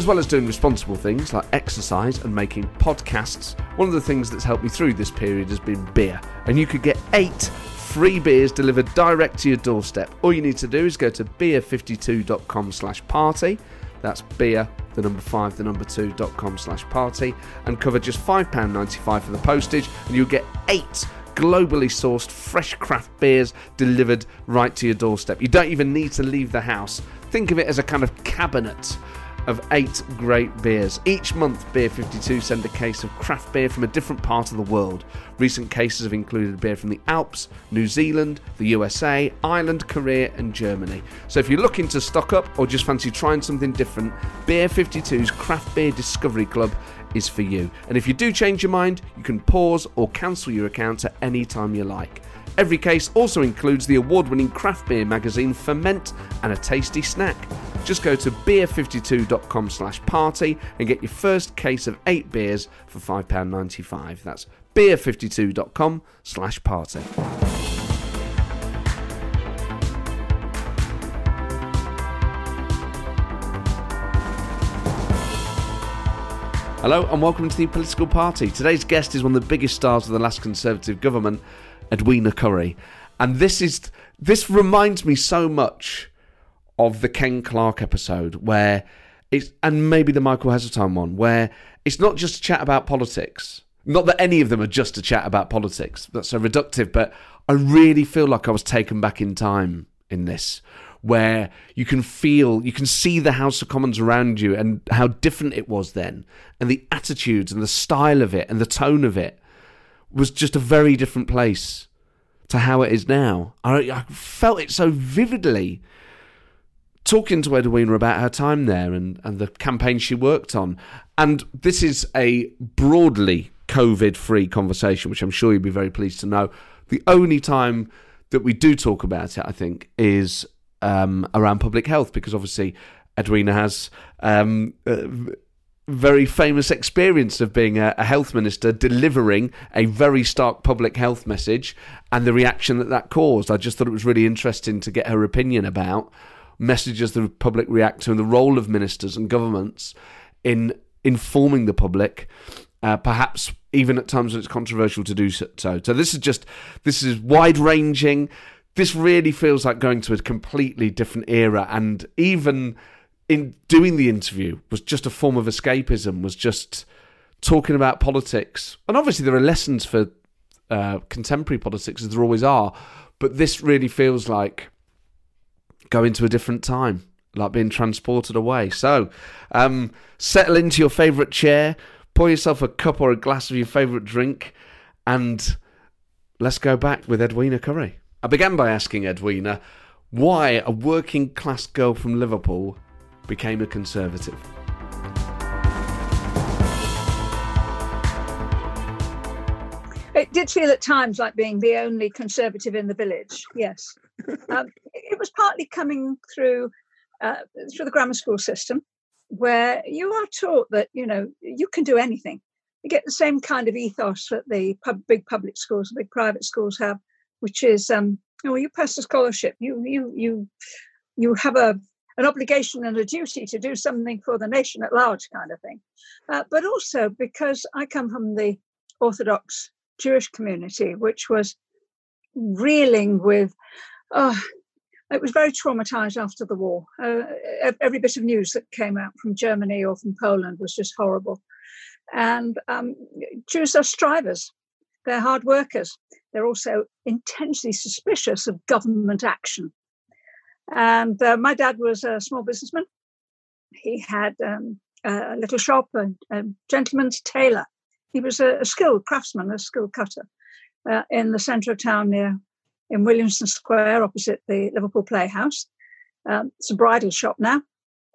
As well as doing responsible things like exercise and making podcasts, one of the things that's helped me through this period has been beer. And you could get eight free beers delivered direct to your doorstep. All you need to do is go to beer52.com slash party. That's beer, the number five, the number two, com slash party, and cover just £5.95 for the postage, and you'll get eight globally sourced fresh craft beers delivered right to your doorstep. You don't even need to leave the house. Think of it as a kind of cabinet of eight great beers. Each month, Beer 52 send a case of craft beer from a different part of the world. Recent cases have included beer from the Alps, New Zealand, the USA, Ireland, Korea, and Germany. So if you're looking to stock up or just fancy trying something different, Beer 52's Craft Beer Discovery Club is for you. And if you do change your mind, you can pause or cancel your account at any time you like. Every case also includes the award winning craft beer magazine Ferment and a tasty snack. Just go to beer52.com slash party and get your first case of eight beers for £5.95. That's beer52.com slash party. Hello and welcome to the Political Party. Today's guest is one of the biggest stars of the last Conservative government, Edwina Currie. And this is this reminds me so much of the Ken Clarke episode where it's and maybe the Michael Heseltine one where it's not just a chat about politics. Not that any of them are just a chat about politics. That's so reductive, but I really feel like I was taken back in time in this where you can feel, you can see the House of Commons around you and how different it was then, and the attitudes and the style of it and the tone of it was just a very different place to how it is now. I, I felt it so vividly talking to Edwina about her time there and, and the campaign she worked on. And this is a broadly COVID free conversation, which I'm sure you'll be very pleased to know. The only time that we do talk about it, I think, is um, around public health because obviously Edwina has um, a very famous experience of being a, a, health minister delivering a very stark public health message and the reaction that that caused. I just thought it was really interesting to get her opinion about messages the public react to and the role of ministers and governments in informing the public. Uh, perhaps even at times when it's controversial to do so. So this is just this is wide ranging this really feels like going to a completely different era and even in doing the interview was just a form of escapism was just talking about politics and obviously there are lessons for uh, contemporary politics as there always are but this really feels like going to a different time like being transported away so um, settle into your favourite chair pour yourself a cup or a glass of your favourite drink and let's go back with edwina Currie. I began by asking Edwina why a working class girl from Liverpool became a Conservative. It did feel at times like being the only Conservative in the village, yes. um, it was partly coming through uh, through the grammar school system, where you are taught that you know you can do anything. You get the same kind of ethos that the pub, big public schools, the big private schools have, which is um, oh, you pass a scholarship, you you you you have a an obligation and a duty to do something for the nation at large, kind of thing. Uh, but also because I come from the Orthodox Jewish community, which was reeling with, oh, it was very traumatized after the war. Uh, every bit of news that came out from Germany or from Poland was just horrible. And um, Jews are strivers, they're hard workers. They're also intensely suspicious of government action. And uh, my dad was a small businessman. He had um, a little shop, a, a, gentleman's tailor. He was a, a skilled craftsman, a skilled cutter uh, in the centre of town near in Williamson Square, opposite the Liverpool Playhouse. Um, it's a bridal shop now.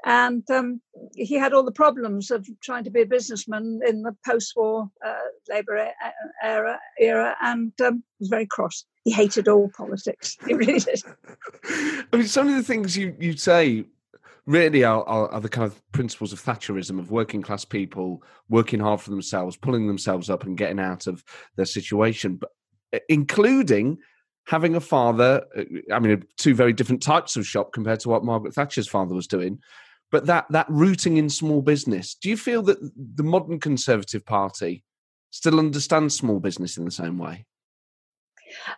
And um, he had all the problems of trying to be a businessman in the post-war uh, Labour era, era and um, was very cross. He hated all politics. He really did. I mean, some of the things you, you say really are, are, are, the kind of principles of Thatcherism of working class people working hard for themselves, pulling themselves up and getting out of their situation, but uh, including having a father. Uh, I mean, two very different types of shop compared to what Margaret Thatcher's father was doing. But that that rooting in small business. Do you feel that the modern Conservative Party still understands small business in the same way?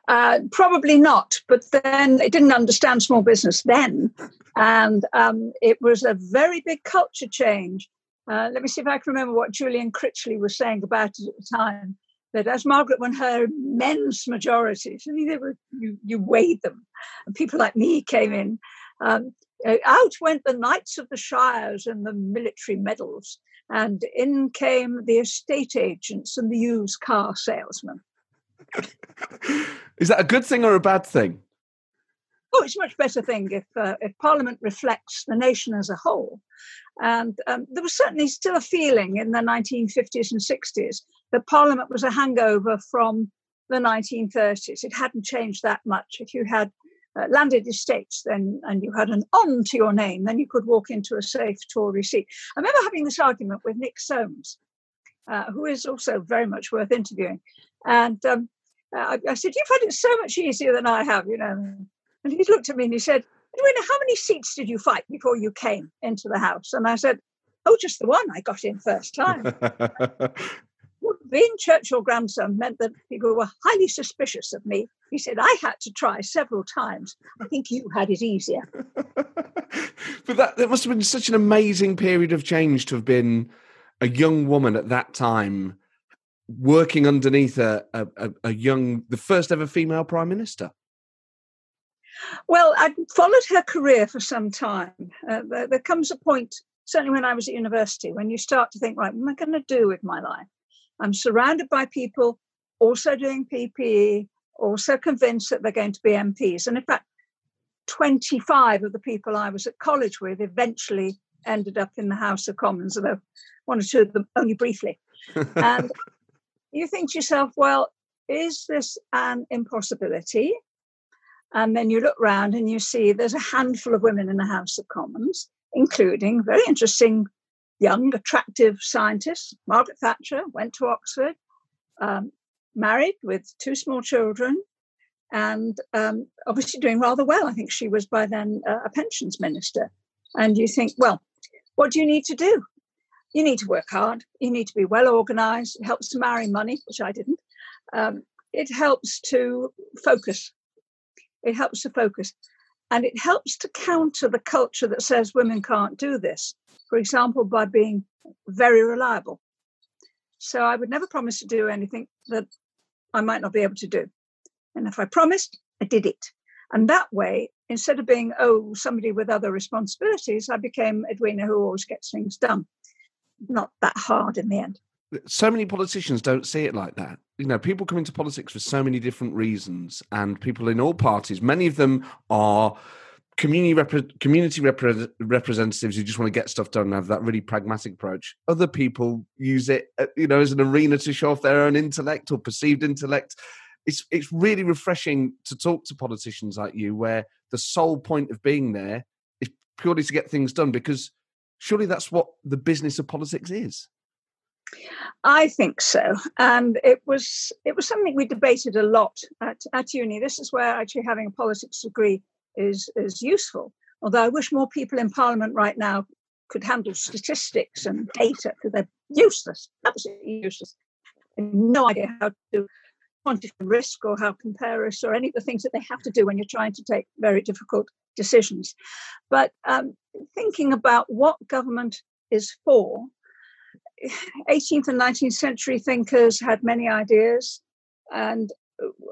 Uh, probably not, but then it didn't understand small business then. And um, it was a very big culture change. Uh, let me see if I can remember what Julian Critchley was saying about it at the time. That as Margaret won her men's majorities, I mean, they were, you, you weighed them. And people like me came in. Um, out went the knights of the shires and the military medals, and in came the estate agents and the used car salesmen. Is that a good thing or a bad thing? Oh, it's a much better thing if uh, if Parliament reflects the nation as a whole. And um, there was certainly still a feeling in the 1950s and 60s that Parliament was a hangover from the 1930s. It hadn't changed that much. If you had uh, landed estates, then and you had an on to your name, then you could walk into a safe Tory seat. I remember having this argument with Nick Soames, uh, who is also very much worth interviewing, and um, I, I, said, "You've had it so much easier than I have, you know." And he looked at me and he said, "Edwina, how many seats did you fight before you came into the house?" And I said, "Oh, just the one. I got in first time." being Churchill grandson meant that people were highly suspicious of me. He said, I had to try several times. I think you had it easier. but that, that must have been such an amazing period of change to have been a young woman at that time working underneath a, a, a young, the first ever female prime minister. Well, I'd followed her career for some time. Uh, there, there comes a point, certainly when I was at university, when you start to think, right, what am I going to do with my life? I'm surrounded by people also doing PPE, also convinced that they're going to be MPs. And in fact, 25 of the people I was at college with eventually ended up in the House of Commons, although one or two of them only briefly. and you think to yourself, well, is this an impossibility? And then you look round and you see there's a handful of women in the House of Commons, including very interesting young, attractive scientist. Margaret Thatcher went to Oxford, um, married with two small children, and um, obviously doing rather well. I think she was by then uh, a pensions minister. And you think, well, what do you need to do? You need to work hard. You need to be well organized. It helps to marry money, which I didn't. Um, it helps to focus. It helps to focus. And it helps to counter the culture that says women can't do this for example, by being very reliable. So I would never promise to do anything that I might not be able to do. And if I promised, I did it. And that way, instead of being, oh, somebody with other responsibilities, I became Edwina who always gets things done. Not that hard in the end. So many politicians don't see it like that. You know, people come into politics for so many different reasons, and people in all parties, many of them are community community rep- representatives who just want to get stuff done have that really pragmatic approach. Other people use it, uh, you know, as an arena to show off their own intellect or perceived intellect. It's it's really refreshing to talk to politicians like you, where the sole point of being there is purely to get things done. Because surely that's what the business of politics is. I think so, and it was it was something we debated a lot at, at uni. This is where actually having a politics degree is, is useful. Although I wish more people in Parliament right now could handle statistics and data because they're useless, absolutely useless. no idea how to quantify risk or how compare risk or any of the things that they have to do when you're trying to take very difficult decisions. But um, thinking about what government is for, 18th and 19th century thinkers had many ideas. And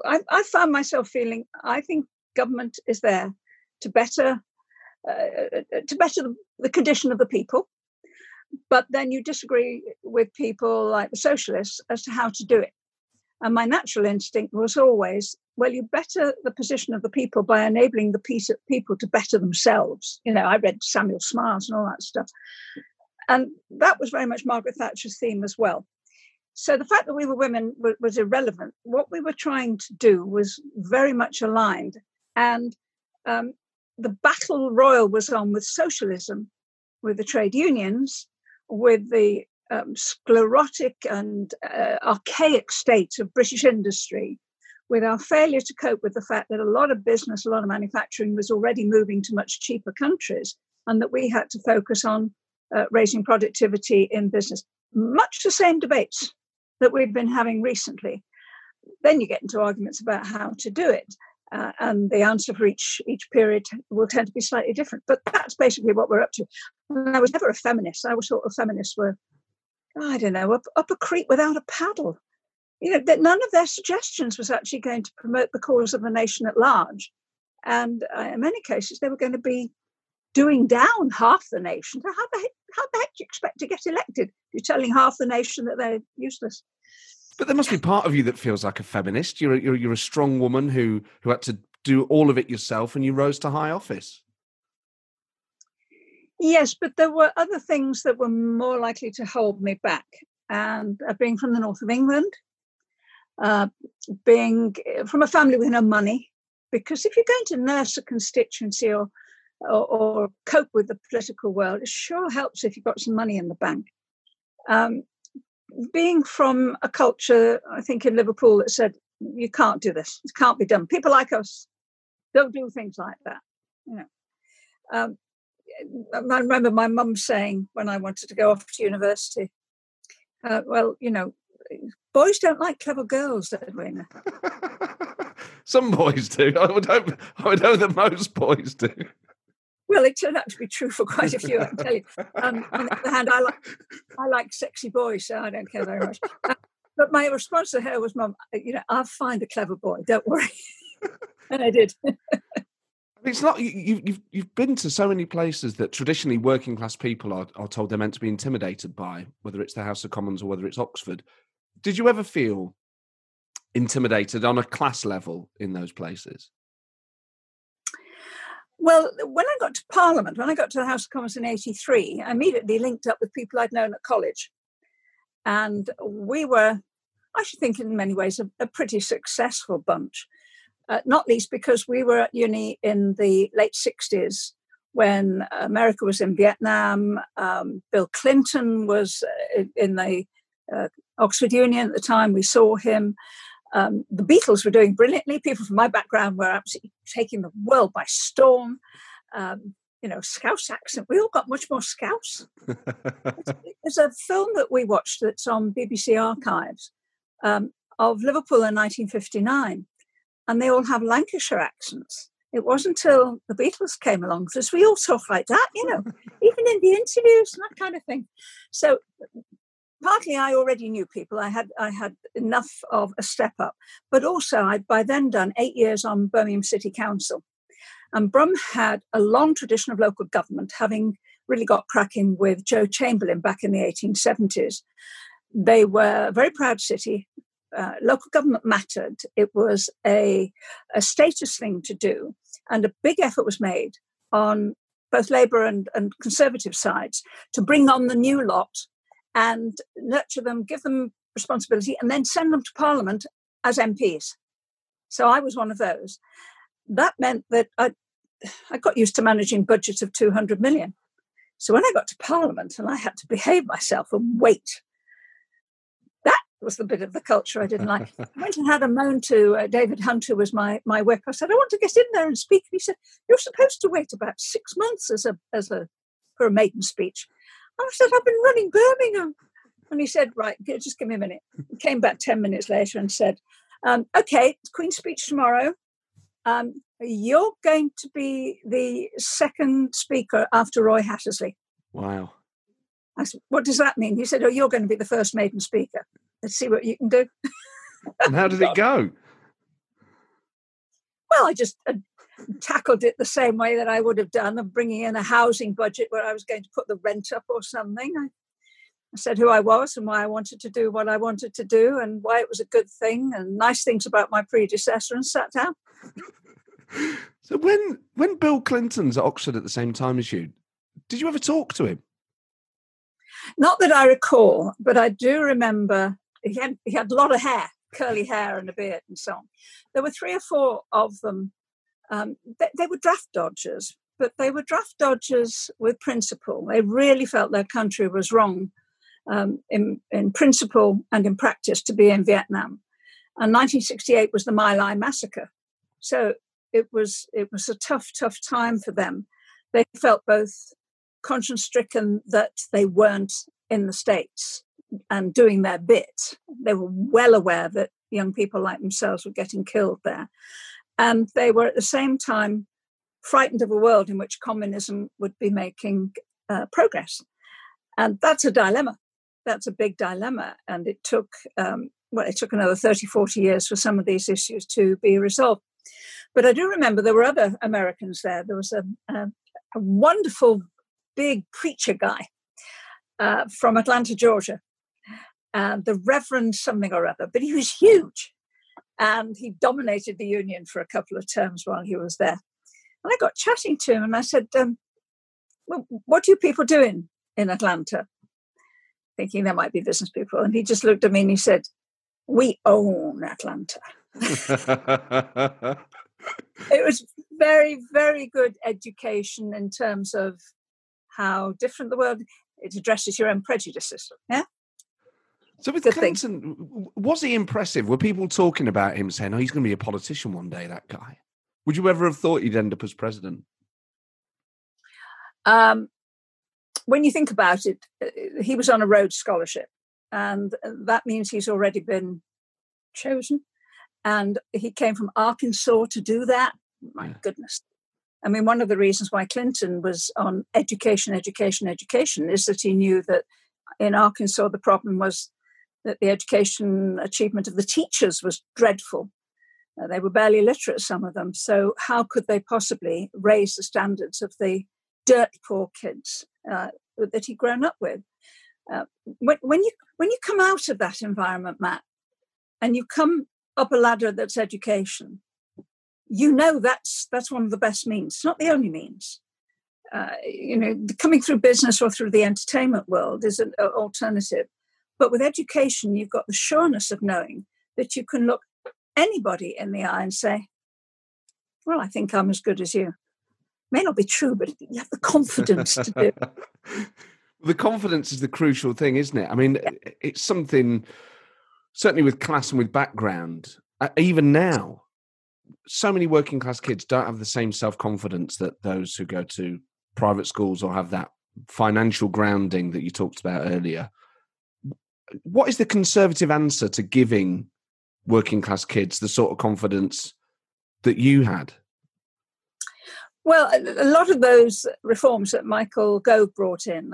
I, I found myself feeling, I think government is there to better uh, to better the, the condition of the people but then you disagree with people like the socialists as to how to do it And my natural instinct was always, well, you better the position of the people by enabling the people to better themselves. You know, I read Samuel Smiles and all that stuff. And that was very much Margaret Thatcher's theme as well. So the fact that we were women was irrelevant. What we were trying to do was very much aligned. And um, the battle royal was on with socialism, with the trade unions, with the um, sclerotic and uh, archaic state of British industry, with our failure to cope with the fact that a lot of business, a lot of manufacturing was already moving to much cheaper countries, and that we had to focus on uh, raising productivity in business. Much the same debates that we've been having recently. Then you get into arguments about how to do it. Uh, and the answer for each each period will tend to be slightly different. But that's basically what we're up to. And I was never a feminist. I was thought of feminists were, I don't know, up, up a creek without a paddle. You know, that none of their suggestions was actually going to promote the cause of the nation at large. And uh, in many cases, they were going to be doing down half the nation. So how the heck, how the heck do you expect to get elected? You're telling half the nation that they're useless. But there must be part of you that feels like a feminist. You're a, you're, you're a strong woman who who had to do all of it yourself, and you rose to high office. Yes, but there were other things that were more likely to hold me back. And uh, being from the north of England, uh, being uh, from a family with no money, because if you're going to nurse a constituency or or, or, cope with the political world, it sure helps if you've got some money in the bank. Um, being from a culture, I think in Liverpool, that said you can't do this, it can't be done. People like us don't do things like that. You know, um, I remember my mum saying when I wanted to go off to university, uh, "Well, you know, boys don't like clever girls, Edwina." Some boys do. I would hope. I would hope that most boys do. Well, it turned out to be true for quite a few. I can tell you. Um, on the other hand, I like I like sexy boys, so I don't care very much. Uh, but my response to her was, "Mum, uh, you know, I'll find a clever boy. Don't worry." and I did. it's not you, you've you've been to so many places that traditionally working class people are, are told they're meant to be intimidated by, whether it's the House of Commons or whether it's Oxford. Did you ever feel intimidated on a class level in those places? Well, when I got to Parliament, when I got to the House of Commons in 83, I immediately linked up with people I'd known at college. And we were, I should think, in many ways, a, a pretty successful bunch, uh, not least because we were at uni in the late 60s when America was in Vietnam. Um, Bill Clinton was uh, in the uh, Oxford Union at the time. We saw him. Um, the Beatles were doing brilliantly. People from my background were absolutely taking the world by storm. Um, you know, Scouse accent. We all got much more Scouse. There's a film that we watched that's on BBC Archives um, of Liverpool in 1959, and they all have Lancashire accents. It wasn't until the Beatles came along because we all talk like that, you know, even in the interviews and that kind of thing. So partly I already knew people. I had I had enough of a step up, but also I'd by then done eight years on Birmingham City Council, and Brum had a long tradition of local government, having really got cracking with Joe Chamberlain back in the 1870s. They were a very proud city. Uh, local government mattered. It was a, a status thing to do, and a big effort was made on both Labour and, and Conservative sides to bring on the new lot and nurture them, give them responsibility, and then send them to Parliament as MPs. So I was one of those. That meant that I, I got used to managing budgets of 200 million. So when I got to Parliament and I had to behave myself and wait, that was the bit of the culture I didn't like. I went and had a moan to uh, David Hunter, was my my whip. I said, I want to get in there and speak. And he said, You're supposed to wait about six months as a as a for a maiden speech. I said, I've been running Birmingham. And he said, Right, just give me a minute. He came back 10 minutes later and said, um, Okay, Queen's speech tomorrow. Um, you're going to be the second speaker after Roy Hattersley. Wow. I said, What does that mean? He said, Oh, you're going to be the first maiden speaker. Let's see what you can do. and how did it go? Well, I just uh, tackled it the same way that I would have done of bringing in a housing budget where I was going to put the rent up or something. I, I said who I was and why I wanted to do what I wanted to do and why it was a good thing and nice things about my predecessor and sat down. so when when Bill Clinton's at Oxford at the same time as you, did you ever talk to him? Not that I recall, but I do remember he had he had a lot of hair, curly hair and a beard and so on. There were three or four of them. Um, they, they were draft dodgers, but they were draft dodgers with principle. They really felt their country was wrong um, in, in principle and in practice to be in Vietnam. And 1968 was the My Lai massacre. So it was it was a tough, tough time for them. They felt both conscience stricken that they weren't in the States and doing their bit. They were well aware that young people like themselves were getting killed there. And they were at the same time frightened of a world in which communism would be making uh, progress. And that's a dilemma. That's a big dilemma. And it took, um, well, it took another 30, 40 years for some of these issues to be resolved. But I do remember there were other Americans there. There was a, a, a wonderful big preacher guy uh, from Atlanta, Georgia, and the Reverend something or other, but he was huge. And he dominated the union for a couple of terms while he was there. And I got chatting to him and I said, um, well, What are you people doing in Atlanta? Thinking there might be business people. And he just looked at me and he said, We own Atlanta. it was very, very good education in terms of how different the world it addresses your own prejudices. Yeah. So with Clinton, thing. was he impressive? Were people talking about him saying, "Oh, he's going to be a politician one day"? That guy. Would you ever have thought he'd end up as president? Um, when you think about it, uh, he was on a Rhodes Scholarship, and that means he's already been chosen. And he came from Arkansas to do that. My yeah. goodness, I mean, one of the reasons why Clinton was on education, education, education is that he knew that in Arkansas the problem was that the education achievement of the teachers was dreadful. Uh, they were barely literate, some of them. So, how could they possibly raise the standards of the dirt poor kids uh, that he'd grown up with? Uh, when, when, you when you come out of that environment, Matt, and you come up a ladder that's education, you know that's that's one of the best means. It's not the only means. Uh, you know, coming through business or through the entertainment world is an alternative. But with education, you've got the sureness of knowing that you can look anybody in the eye and say, "Well, I think I'm as good as you." May not be true, but you have the confidence to do. the confidence is the crucial thing, isn't it? I mean, yeah. it's something certainly with class and with background. Uh, even now, so many working class kids don't have the same self confidence that those who go to private schools or have that financial grounding that you talked about earlier. What is the conservative answer to giving working class kids the sort of confidence that you had? Well, a lot of those reforms that Michael Gove brought in,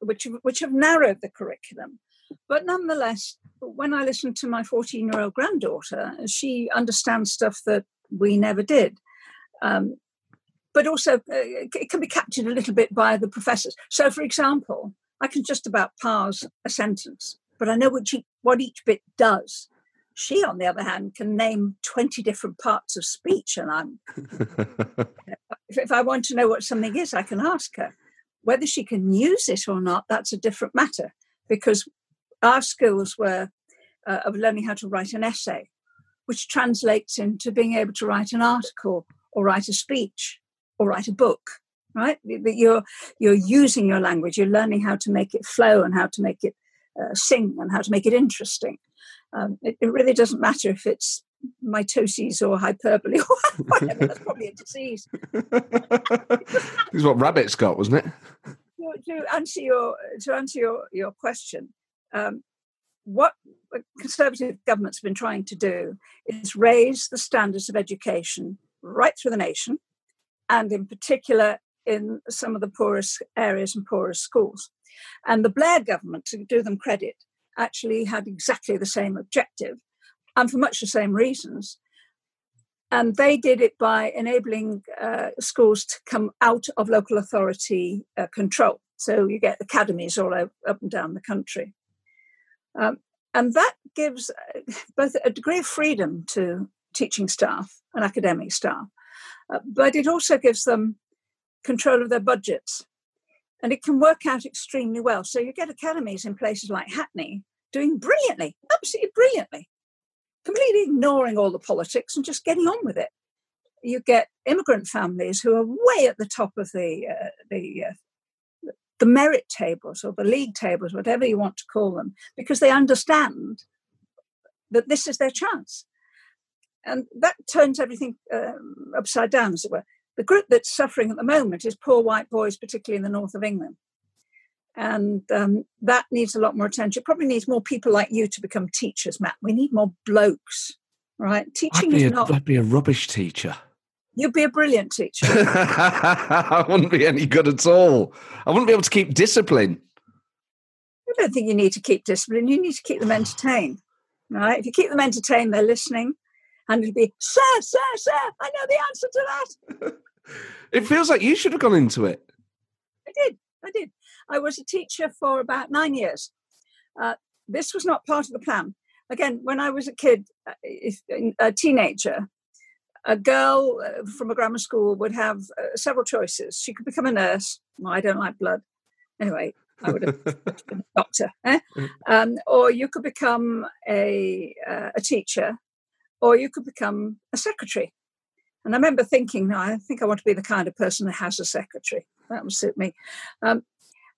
which which have narrowed the curriculum, but nonetheless, when I listen to my 14 year old granddaughter, she understands stuff that we never did. Um, but also, uh, it can be captured a little bit by the professors. So, for example, I can just about parse a sentence, but I know what, each, what each bit does. She, on the other hand, can name 20 different parts of speech. And I'm, if, if I want to know what something is, I can ask her. Whether she can use it or not, that's a different matter because our skills were uh, of learning how to write an essay which translates into being able to write an article or write a speech or write a book right that you're you're using your language you're learning how to make it flow and how to make it uh, sing and how to make it interesting. Um, it, it, really doesn't matter if it's mitoses or hyperbole or whatever that's probably a disease. This is what rabbits got wasn't it? To, to answer your to answer your your question um, what conservative governments have been trying to do is raise the standards of education right through the nation, and in particular in some of the poorest areas and poorest schools. And the Blair government, to do them credit, actually had exactly the same objective and for much the same reasons. And they did it by enabling uh, schools to come out of local authority uh, control. So you get academies all over, up and down the country. Um, and that gives uh, both a degree of freedom to teaching staff and academic staff, uh, but it also gives them control of their budgets. And it can work out extremely well. So you get academies in places like Hackney doing brilliantly, absolutely brilliantly, completely ignoring all the politics and just getting on with it. You get immigrant families who are way at the top of the uh, the uh, the merit tables or the league tables, whatever you want to call them, because they understand that this is their chance. And that turns everything um, upside down, as it were. The group that's suffering at the moment is poor white boys, particularly in the north of England. And um, that needs a lot more attention. It probably needs more people like you to become teachers, Matt. We need more blokes, right? Teaching is a, not. I'd be a rubbish teacher. You'd be a brilliant teacher. I wouldn't be any good at all. I wouldn't be able to keep discipline. I don't think you need to keep discipline. You need to keep them entertained, right? If you keep them entertained, they're listening, and it'll be, sir, sir, sir, I know the answer to that. It feels like you should have gone into it. I did. I did. I was a teacher for about nine years. Uh, this was not part of the plan. Again, when I was a kid, uh, if, a teenager, a girl uh, from a grammar school would have uh, several choices. She could become a nurse. Well, I don't like blood. Anyway, I would have been a doctor. Eh? Um, or you could become a, uh, a teacher, or you could become a secretary. And I remember thinking, no, I think I want to be the kind of person that has a secretary. That would suit me. Um,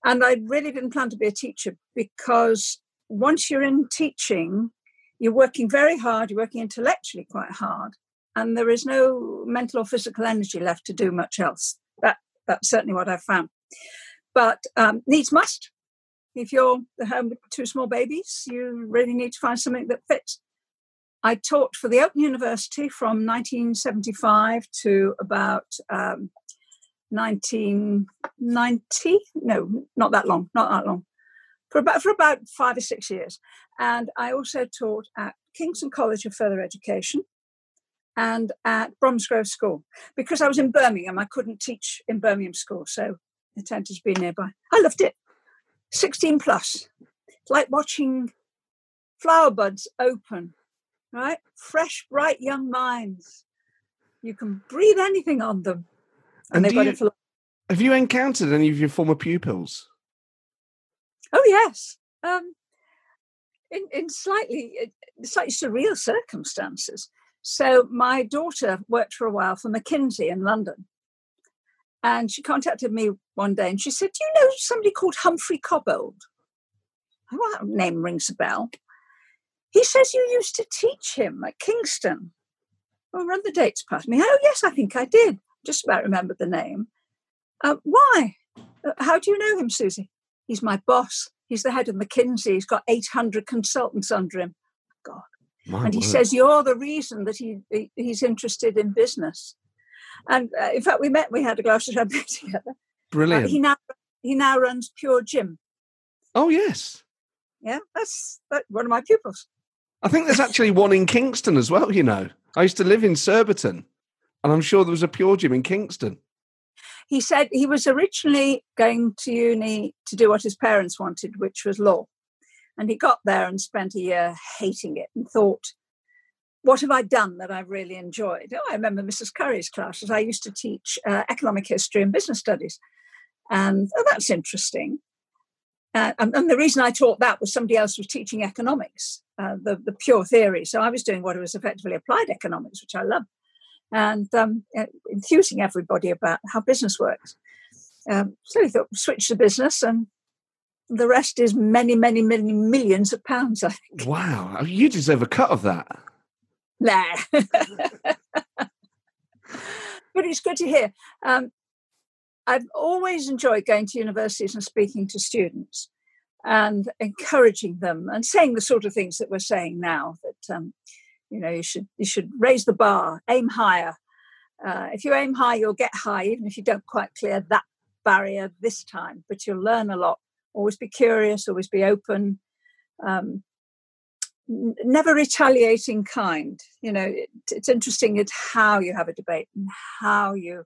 and I really didn't plan to be a teacher because once you're in teaching, you're working very hard, you're working intellectually quite hard, and there is no mental or physical energy left to do much else. That that's certainly what I've found. But um, needs must. If you're at home with two small babies, you really need to find something that fits. I taught for the Open University from 1975 to about um, 1990. No, not that long, not that long. For about, for about five or six years. And I also taught at Kingston College of Further Education and at Bromsgrove School. Because I was in Birmingham, I couldn't teach in Birmingham School, so I tended to be nearby. I loved it. 16 plus. It's like watching flower buds open, right? Fresh, bright young minds. You can breathe anything on them. And they've got you- it for Have you encountered any of your former pupils? Oh yes, um, in in slightly slightly surreal circumstances. So my daughter worked for a while for McKinsey in London, and she contacted me one day and she said, "Do you know somebody called Humphrey Cobbold?" Oh, that name rings a bell. He says you used to teach him at Kingston. Oh, run the dates past me. Oh, yes, I think I did. Just about remember the name. Uh, why? Uh, how do you know him, Susie? He's my boss. He's the head of McKinsey. He's got 800 consultants under him. God. My and he says, You're the reason that he, he he's interested in business. And uh, in fact, we met, we had a glass of champagne together. Uh, Brilliant. he, now, he now runs Pure Gym. oh, yes. Yeah, that's that, one of my pupils. I think there's actually one in Kingston as well, you know. I used to live in Surbiton, and I'm sure there was a Pure Gym in Kingston. He said he was originally going to uni to do what his parents wanted, which was law. And he got there and spent a year hating it and thought, what have I done that I've really enjoyed? Oh, I remember Mrs. Currie's classes. I used to teach uh, economic history and business studies. And oh, that's interesting. Uh, and, and the reason I taught that was somebody else was teaching economics, uh, the, the pure theory. So I was doing what was effectively applied economics, which I love, and um, uh, enthusing everybody about how business works. Um, so he thought, switch to business, and the rest is many, many, many millions of pounds, I think. Wow. You deserve a cut of that. Nah. but it's good to hear. Um, I've always enjoyed going to universities and speaking to students and encouraging them and saying the sort of things that we're saying now that um, you know you should you should raise the bar, aim higher. Uh, if you aim high, you'll get high, even if you don't quite clear that barrier this time. But you'll learn a lot. Always be curious. Always be open. Um, n- never retaliating kind. You know, it, it's interesting. It's how you have a debate and how you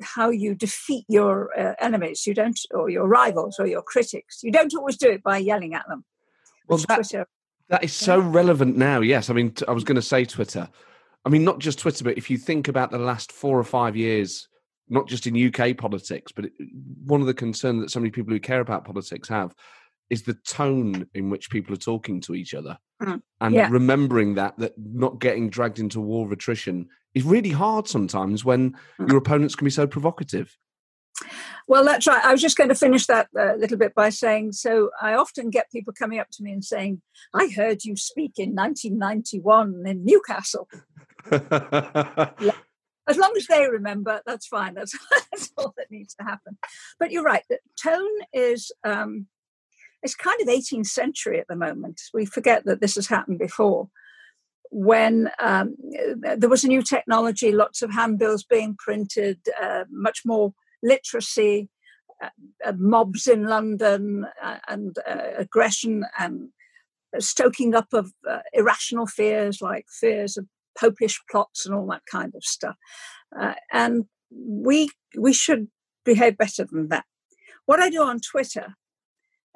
how you defeat your uh, enemies. You don't, or your rivals or your critics. You don't always do it by yelling at them. Well, that, that is so relevant now. Yes, I mean, t- I was going to say Twitter. I mean, not just Twitter, but if you think about the last four or five years, not just in UK politics, but it, one of the concerns that so many people who care about politics have is the tone in which people are talking to each other. Mm. And yeah. remembering that, that not getting dragged into war of attrition is really hard sometimes when mm. your opponents can be so provocative. Well, that's right. I was just going to finish that a uh, little bit by saying so I often get people coming up to me and saying, I heard you speak in 1991 in Newcastle. as long as they remember, that's fine. That's, that's all that needs to happen. But you're right. The tone is um, it's kind of 18th century at the moment. We forget that this has happened before. When um, there was a new technology, lots of handbills being printed, uh, much more literacy, uh, uh, mobs in London, uh, and uh, aggression, and stoking up of irrational fears like fears of popish plots and all that kind of stuff. and we we should behave better than that. What I do on Twitter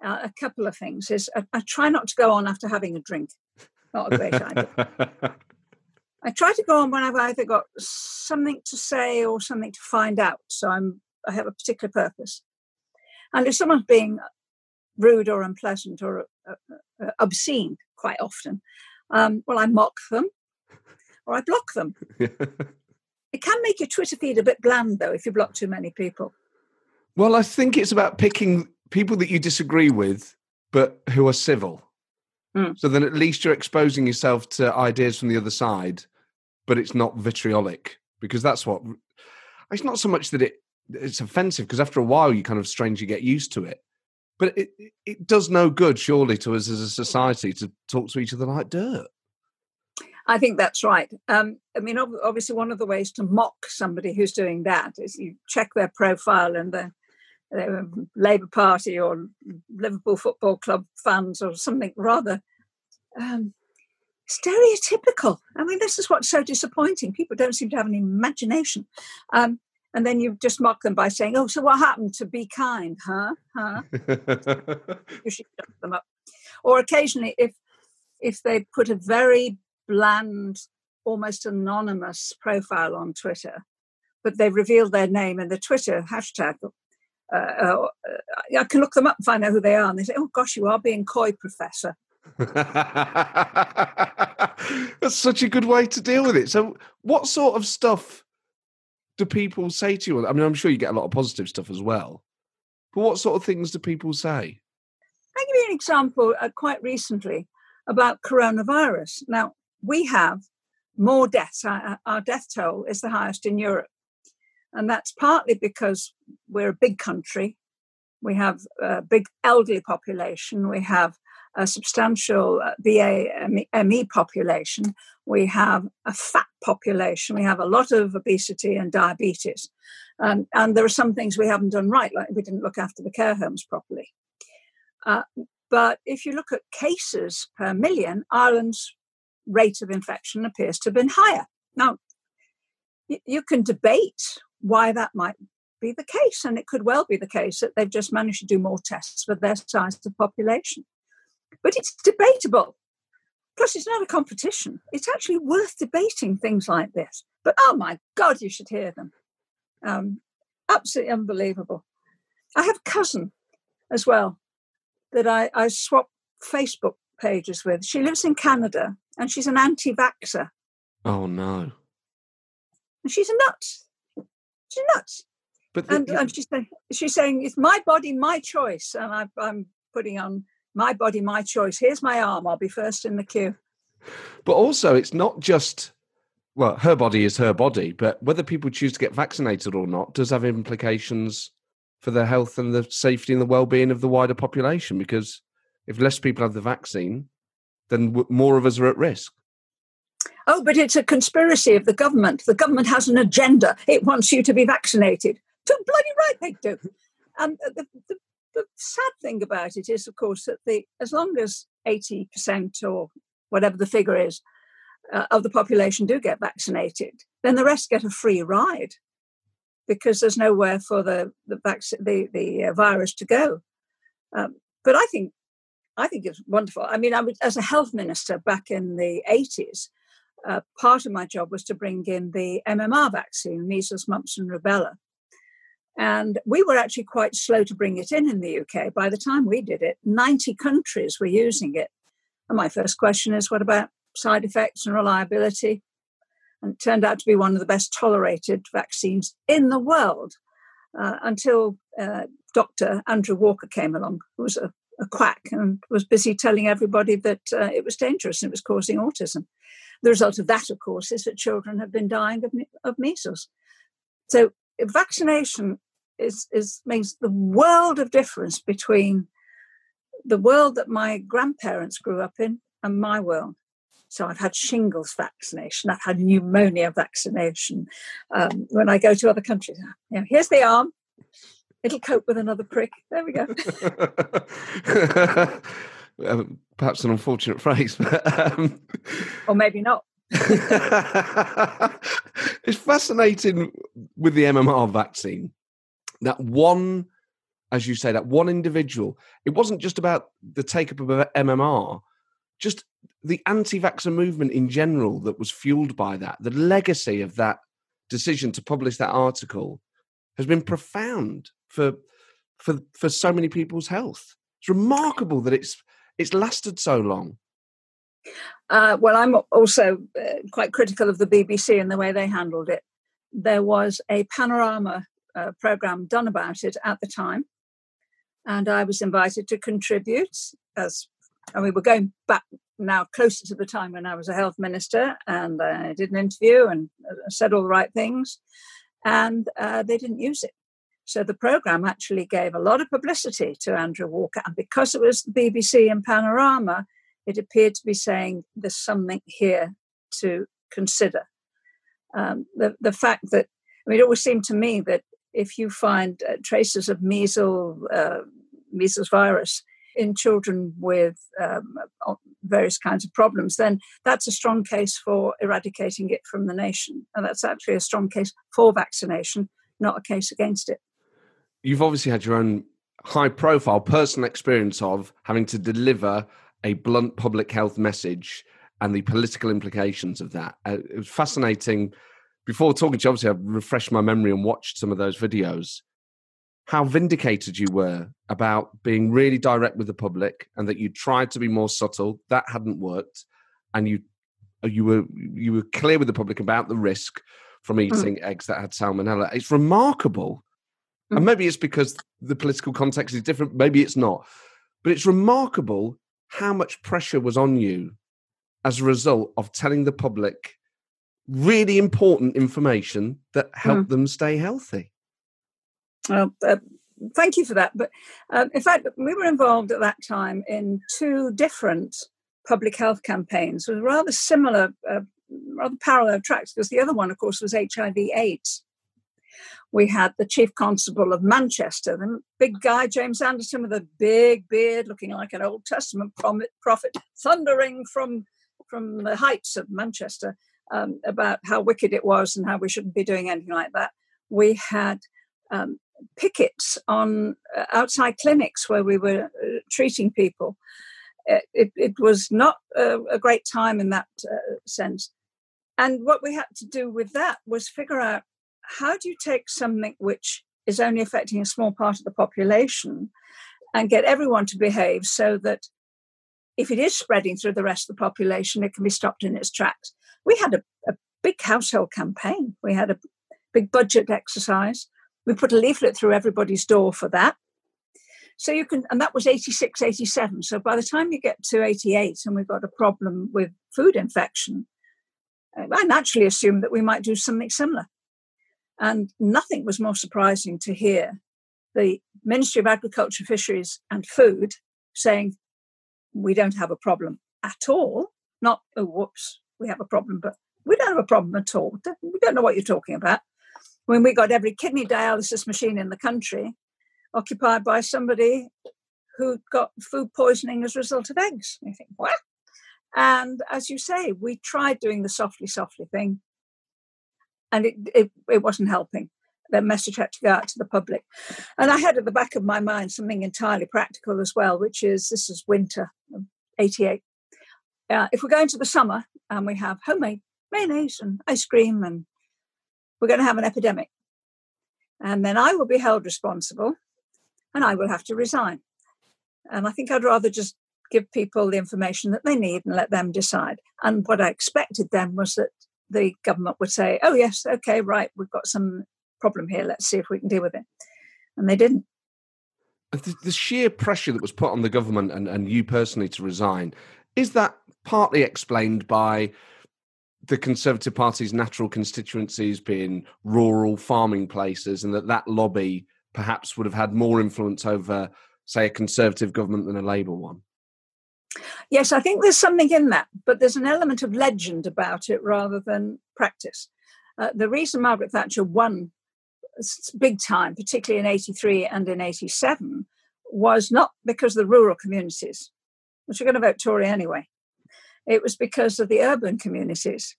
uh, a couple of things is I, I, try not to go on after having a drink. Not a great idea. I try to go on when I've either got something to say or something to find out. So I'm I have a particular purpose. And if someone's being rude or unpleasant or uh, uh, obscene, quite often, um, well, I mock them or I block them. it can make your Twitter feed a bit bland, though, if you block too many people. Well, I think it's about picking people that you disagree with, but who are civil. Mm. So then at least you're exposing yourself to ideas from the other side, but it's not vitriolic because that's what. It's not so much that it it's offensive because after a while you kind of strangely get used to it. But it it does no good, surely, to us as a society to talk to each other like dirt. I think that's right. Um, I mean, obviously, one of the ways to mock somebody who's doing that is you check their profile and the Labour Party or Liverpool Football Club fans or something rather um, stereotypical. I mean, this is what's so disappointing. People don't seem to have any imagination. Um, and then you just mock them by saying, "Oh, so what happened to be kind, huh? Huh?" you should shut them up. Or occasionally, if if they put a very bland, almost anonymous profile on Twitter, but they reveal their name in the Twitter hashtag uh, uh, I can look them up and find out who they are. And they say, oh gosh, you are being coy, Professor. That's such a good way to deal with it. So, what sort of stuff do people say to you? I mean, I'm sure you get a lot of positive stuff as well. But what sort of things do people say? I'll give you an example uh, quite recently about coronavirus. Now, we have more deaths. Our, our death toll is the highest in Europe. And that's partly because we're a big country. We have a big elderly population. We have a substantial uh, BAME population. We have a fat population. We have a lot of obesity and diabetes. Um, and there are some things we haven't done right, like we didn't look after the care homes properly. Uh, but if you look at cases per million, Ireland's rate of infection appears to have been higher. Now, you can debate why that might be the case. And it could well be the case that they've just managed to do more tests for their size of population. But it's debatable. Plus, it's not a competition. It's actually worth debating things like this. But oh my God, you should hear them. Um, absolutely unbelievable. I have a cousin as well that I, I swap Facebook pages with. She lives in Canada and she's an anti vaxxer. Oh no. And she's a nut. She's nuts. But the, and, and she's, saying, she's saying, it's my body, my choice. And I, I'm putting on my body, my choice. Here's my arm. I'll be first in the queue. But also, it's not just, well, her body is her body, but whether people choose to get vaccinated or not does have implications for their health and the safety and the well being of the wider population. Because if less people have the vaccine, then more of us are at risk. Oh, but it's a conspiracy of the government. The government has an agenda. It wants you to be vaccinated. Too bloody right they do. And the, the, the sad thing about it is, of course, that the as long as 80% or whatever the figure is uh, of the population do get vaccinated, then the rest get a free ride. because there's nowhere for the the vaccine, the, the uh, virus to go. Um, but I think I think it's wonderful. I mean, I was as a health minister back in the 80s. Uh, part of my job was to bring in the MMR vaccine, measles, mumps, and rubella. And we were actually quite slow to bring it in in the UK. By the time we did it, 90 countries were using it. And my first question is what about side effects and reliability? And it turned out to be one of the best tolerated vaccines in the world uh, until uh, Dr. Andrew Walker came along, who was a, a, quack and was busy telling everybody that uh, it was dangerous and it was causing autism. The result of that, of course, is that children have been dying of, of measles. So vaccination is, is makes the world of difference between the world that my grandparents grew up in and my world. So I've had shingles vaccination, I've had pneumonia vaccination. Um, when I go to other countries, you know, here's the arm. It'll cope with another prick. There we go. um, perhaps an unfortunate phrase, but um... or maybe not. it's fascinating with the MMR vaccine that one, as you say, that one individual, it wasn't just about the take up of MMR, just the anti vaxxer movement in general that was fueled by that, the legacy of that decision to publish that article has been profound for for for so many people's health. It's remarkable that it's it's lasted so long. Uh, well, I'm also uh, quite critical of the BBC and the way they handled it. There was a panorama uh, program done about it at the time. And I was invited to contribute as, and we were going back now closer to the time when I was a health minister, and I did an interview and uh, said all the right things, and uh, they didn't use it. So the program actually gave a lot of publicity to Andrew Walker, and because it was the BBC and Panorama, it appeared to be saying there's something here to consider. Um, the the fact that I mean, it always seemed to me that if you find uh, traces of measles, uh, measles virus in children with um, various kinds of problems, then that's a strong case for eradicating it from the nation. And that's actually a strong case for vaccination, not a case against it. You've obviously had your own high profile personal experience of having to deliver a blunt public health message and the political implications of that. Uh, it was fascinating before talking to you, obviously, I've refreshed my memory and watched some of those videos. How vindicated you were about being really direct with the public, and that you tried to be more subtle. That hadn't worked, and you uh, you were you were clear with the public about the risk from mm. eating mm. eggs that had salmonella. It's remarkable. And maybe it's because the political context is different. Maybe it's not, but it's remarkable how much pressure was on you as a result of telling the public really important information that helped mm. them stay healthy. Well, uh, thank you for that. But uh, in fact, we were involved at that time in two different public health campaigns with rather similar, uh, rather parallel tracks, because the other one, of course, was HIV/AIDS. We had the chief constable of Manchester, the big guy, James Anderton, with a big beard, looking like an Old Testament prophet, thundering from from the heights of Manchester um, about how wicked it was and how we shouldn't be doing anything like that. We had um, pickets on uh, outside clinics where we were uh, treating people. It, it, was not a, a, great time in that uh, sense. And what we had to do with that was figure out how do you take something which is only affecting a small part of the population and get everyone to behave so that if it is spreading through the rest of the population, it can be stopped in its tracks we had a, a big household campaign. We had a big budget exercise. We put a leaflet through everybody's door for that. So you can, and that was 86, 87. So by the time you get to 88 and we've got a problem with food infection, I naturally assumed that we might do something similar. And nothing was more surprising to hear the Ministry of Agriculture, Fisheries and Food saying, we don't have a problem at all. Not, oh, whoops, we have a problem, but we don't have a problem at all. We don't know what you're talking about. When we got every kidney dialysis machine in the country occupied by somebody who got food poisoning as a result of eggs. You think, what? And as you say, we tried doing the softly, softly thing, and it, it, it wasn't helping. their message had to go out to the public. And I had at the back of my mind something entirely practical as well, which is this is winter, 88. Uh, if we're going to the summer and we have homemade mayonnaise and ice cream and we're going to have an epidemic. And then I will be held responsible and I will have to resign. And I think I'd rather just give people the information that they need and let them decide. And what I expected then was that the government would say, oh, yes, okay, right, we've got some problem here. Let's see if we can deal with it. And they didn't. The, sheer pressure that was put on the government and, and you personally to resign, is that partly explained by the Conservative Party's natural constituencies being rural farming places, and that that lobby perhaps would have had more influence over, say, a Conservative government than a Labour one? Yes, I think there's something in that, but there's an element of legend about it rather than practice. Uh, the reason Margaret Thatcher won big time, particularly in 83 and in 87, was not because of the rural communities, which are going to vote Tory anyway. It was because of the urban communities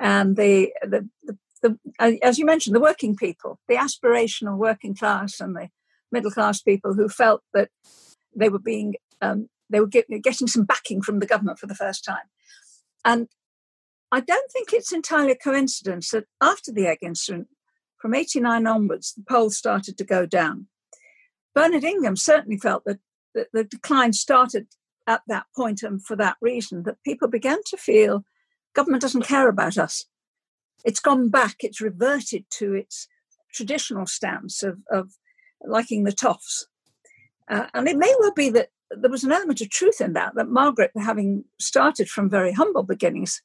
and the, the, the, the as you mentioned, the working people, the aspirational working class and the middle class people who felt that they were being um, they were get, getting some backing from the government for the first time. And I don't think it's entirely a coincidence that after the egg incident, from 89 onwards, the polls started to go down. Bernard Ingham certainly felt that the, the decline started at that point, and for that reason, that people began to feel government doesn't care about us. It's gone back, it's reverted to its traditional stance of, of liking the toffs. Uh, and it may well be that there was an element of truth in that, that Margaret, having started from very humble beginnings,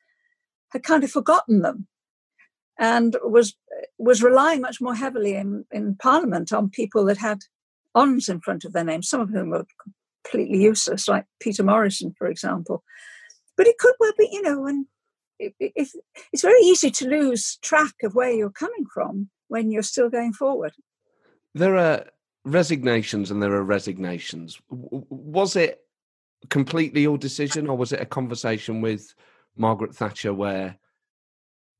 had kind of forgotten them and was was relying much more heavily in, in Parliament on people that had ons in front of their names, some of whom were completely useless, like Peter Morrison, for example. But it could well be, you know, and it, it's very easy to lose track of where you're coming from when you're still going forward. There are resignations and there are resignations. Was it completely your decision, or was it a conversation with Margaret Thatcher where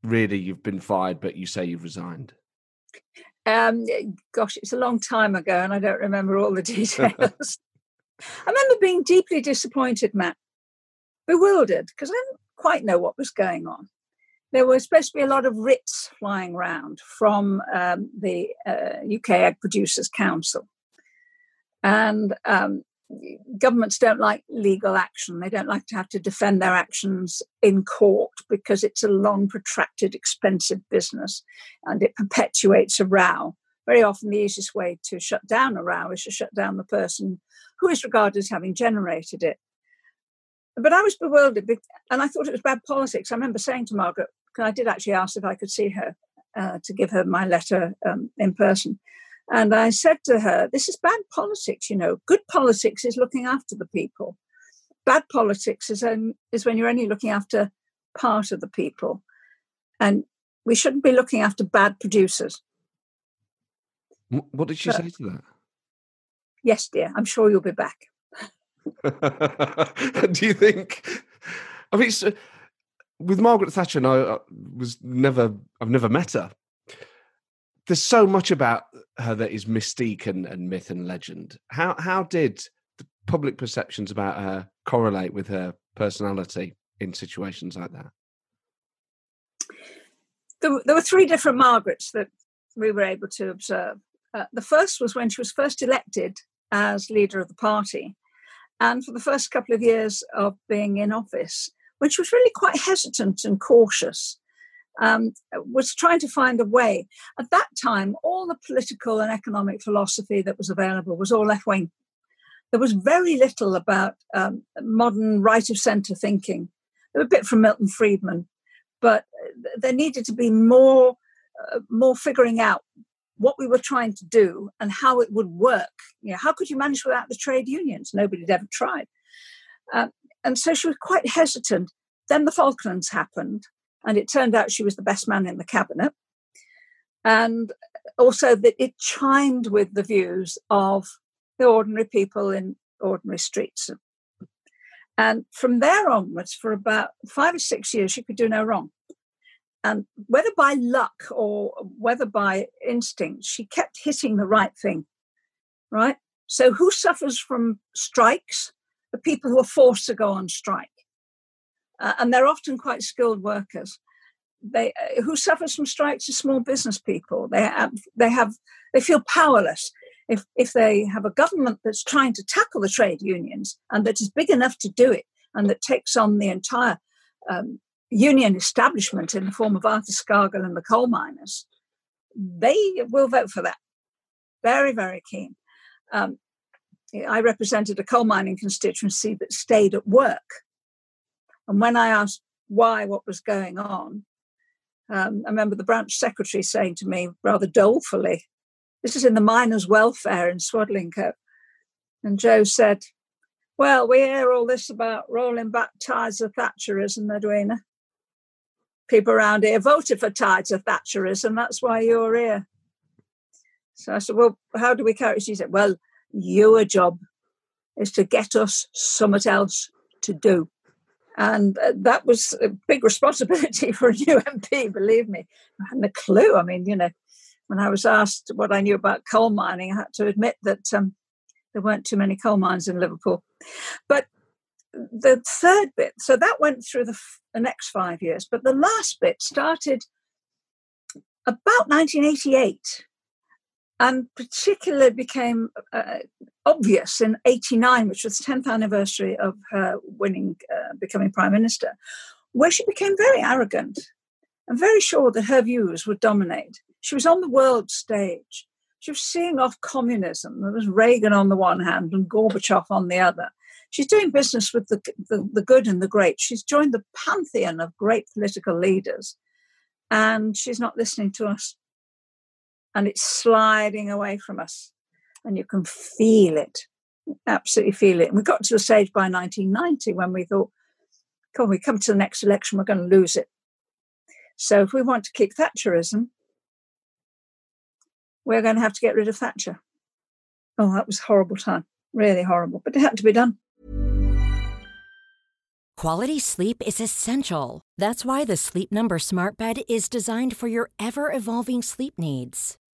really you've been fired, but you say you've resigned? Um, gosh, it's a long time ago, and I don't remember all the details. I remember being deeply disappointed, Matt, bewildered, because I didn't quite know what was going on. There was supposed to be a lot of writs flying around from um, the uh, UK Egg Producers Council. And um, governments don't like legal action. They don't like to have to defend their actions in court because it's a long, protracted, expensive business and it perpetuates a row. Very often, the easiest way to shut down a row is to shut down the person who is regarded as having generated it. But I was bewildered and I thought it was bad politics. I remember saying to Margaret, I did actually ask if I could see her uh, to give her my letter um, in person. And I said to her, This is bad politics, you know. Good politics is looking after the people. Bad politics is, is when you're only looking after part of the people. And we shouldn't be looking after bad producers. What did she but, say to that? Yes, dear, I'm sure you'll be back. Do you think? I mean, so, with Margaret Thatcher, and I uh, was never, I've never met her, there's so much about her that is mystique and, and myth and legend. How how did the public perceptions about her correlate with her personality in situations like that? There, there were three different Margarets that we were able to observe. Uh, the first was when she was first elected as leader of the party, and for the first couple of years of being in office, she was really quite hesitant and cautious um, was trying to find a way. At that time, all the political and economic philosophy that was available was all left wing. There was very little about um, modern right of centre thinking. A bit from Milton Friedman, but there needed to be more, uh, more figuring out what we were trying to do and how it would work. You know, how could you manage without the trade unions? Nobody had ever tried. Uh, and so she was quite hesitant. Then the Falklands happened, and it turned out she was the best man in the cabinet. And also that it chimed with the views of the ordinary people in ordinary streets. And from there onwards, for about five or six years, she could do no wrong. and whether by luck or whether by instinct, she kept hitting the right thing, right? So, who suffers from strikes? People who are forced to go on strike. Uh, and they're often quite skilled workers. They, uh, who suffers from strikes are small business people. They have, they have, they feel powerless. If, if they have a government that's trying to tackle the trade unions and that is big enough to do it and that takes on the entire um, union establishment in the form of Arthur Scargill and the coal miners, they will vote for that. Very, very keen. Um, I represented a coal mining constituency that stayed at work. And when I asked why, what was going on, um, I remember the branch secretary saying to me rather dolefully, This is in the miners' welfare in Swadlincote. And Joe said, Well, we hear all this about rolling back tides of Thatcherism, Edwina. People around here voted for tides of Thatcherism, that's why you're here. So I said, Well, how do we carry? She said, Well, your job is to get us something else to do. And uh, that was a big responsibility for a new MP, believe me. I hadn't a clue. I mean, you know, when I was asked what I knew about coal mining, I had to admit that um, there weren't too many coal mines in Liverpool. But the third bit, so that went through the, f- the next five years, but the last bit started about 1988 and particularly became uh, obvious in 89 which was the 10th anniversary of her winning uh, becoming prime minister where she became very arrogant and very sure that her views would dominate. She was on the world stage. She was seeing off communism. There was reagan on the one hand and gorbachev on the other. She's doing business with the, the, the good and the great. She's joined the pantheon of great political leaders. And she's not listening to us and it's sliding away from us. And you can feel it, absolutely feel it. And we got to the stage by 1990 when we thought, come, we come to the next election, we're going to lose it. So if we want to keep Thatcherism, we're going to have to get rid of Thatcher. Oh, that was horrible time, really horrible, but it had to be done. Quality sleep is essential. That's why the Sleep Number Smart Bed is designed for your ever evolving sleep needs.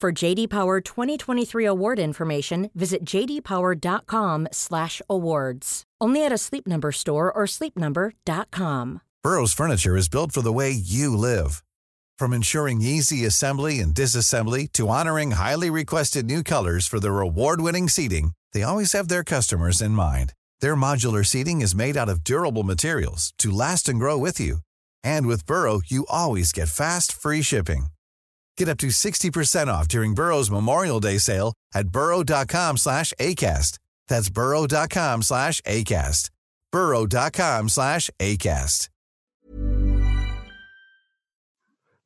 For JD Power 2023 award information, visit jdpower.com/awards. Only at a Sleep Number store or sleepnumber.com. Burrow's furniture is built for the way you live. From ensuring easy assembly and disassembly to honoring highly requested new colors for their award-winning seating, they always have their customers in mind. Their modular seating is made out of durable materials to last and grow with you. And with Burrow, you always get fast, free shipping. Get up to 60% off during Burrow's Memorial Day sale at burrow.com slash ACAST. That's burrow.com slash ACAST. burrow.com slash ACAST.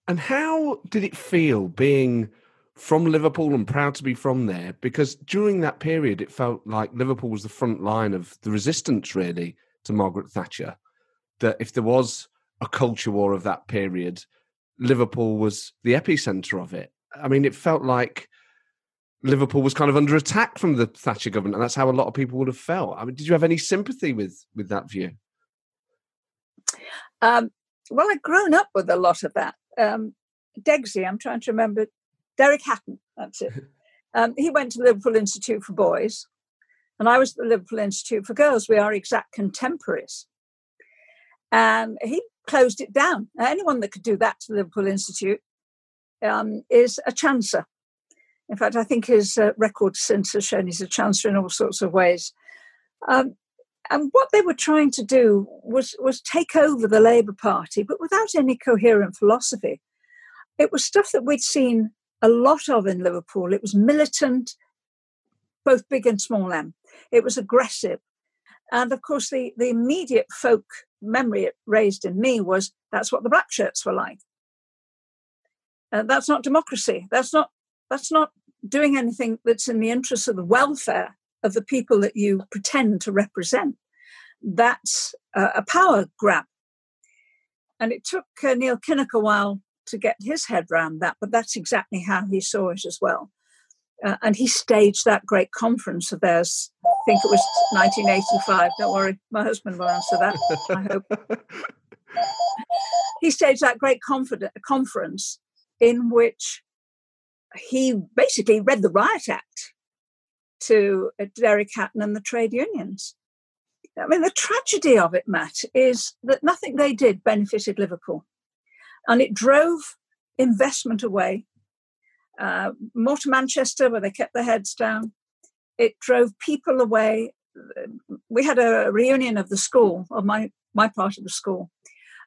And how did it feel being from Liverpool and proud to be from there? Because during that period, it felt like Liverpool was the front line of the resistance, really, to Margaret Thatcher. That if there was a culture war of that period, Liverpool was the epicenter of it. I mean, it felt like Liverpool was kind of under attack from the Thatcher government, and that's how a lot of people would have felt. I mean, did you have any sympathy with with that view? Um, well, I'd grown up with a lot of that. Um, Degsy, I'm trying to remember, Derek Hatton, that's it. Um, he went to Liverpool Institute for Boys, and I was at the Liverpool Institute for Girls. We are exact contemporaries. And he closed it down. Anyone that could do that to Liverpool Institute um, is a chancer. In fact, I think his uh, record since has shown he's a chancer in all sorts of ways. Um, and what they were trying to do was was take over the Labour Party, but without any coherent philosophy. It was stuff that we'd seen a lot of in Liverpool. It was militant, both big and small m. It was aggressive. And of course, the, the immediate folk memory it raised in me was that's what the black shirts were like. Uh, that's not democracy. That's not that's not doing anything that's in the interest of the welfare of the people that you pretend to represent, that's a, a power grab. And it took uh, Neil Kinnock a while to get his head around that, but that's exactly how he saw it as well. Uh, and he staged that great conference of theirs. I think it was 1985. Don't worry, my husband will answer that. I hope. he staged that great conference in which he basically read the Riot Act to uh, Derek Hatton and the trade unions. I mean, the tragedy of it, Matt, is that nothing they did benefited Liverpool. And it drove investment away, uh, more to Manchester, where they kept their heads down. It drove people away. We had a reunion of the school, of my, my part of the school,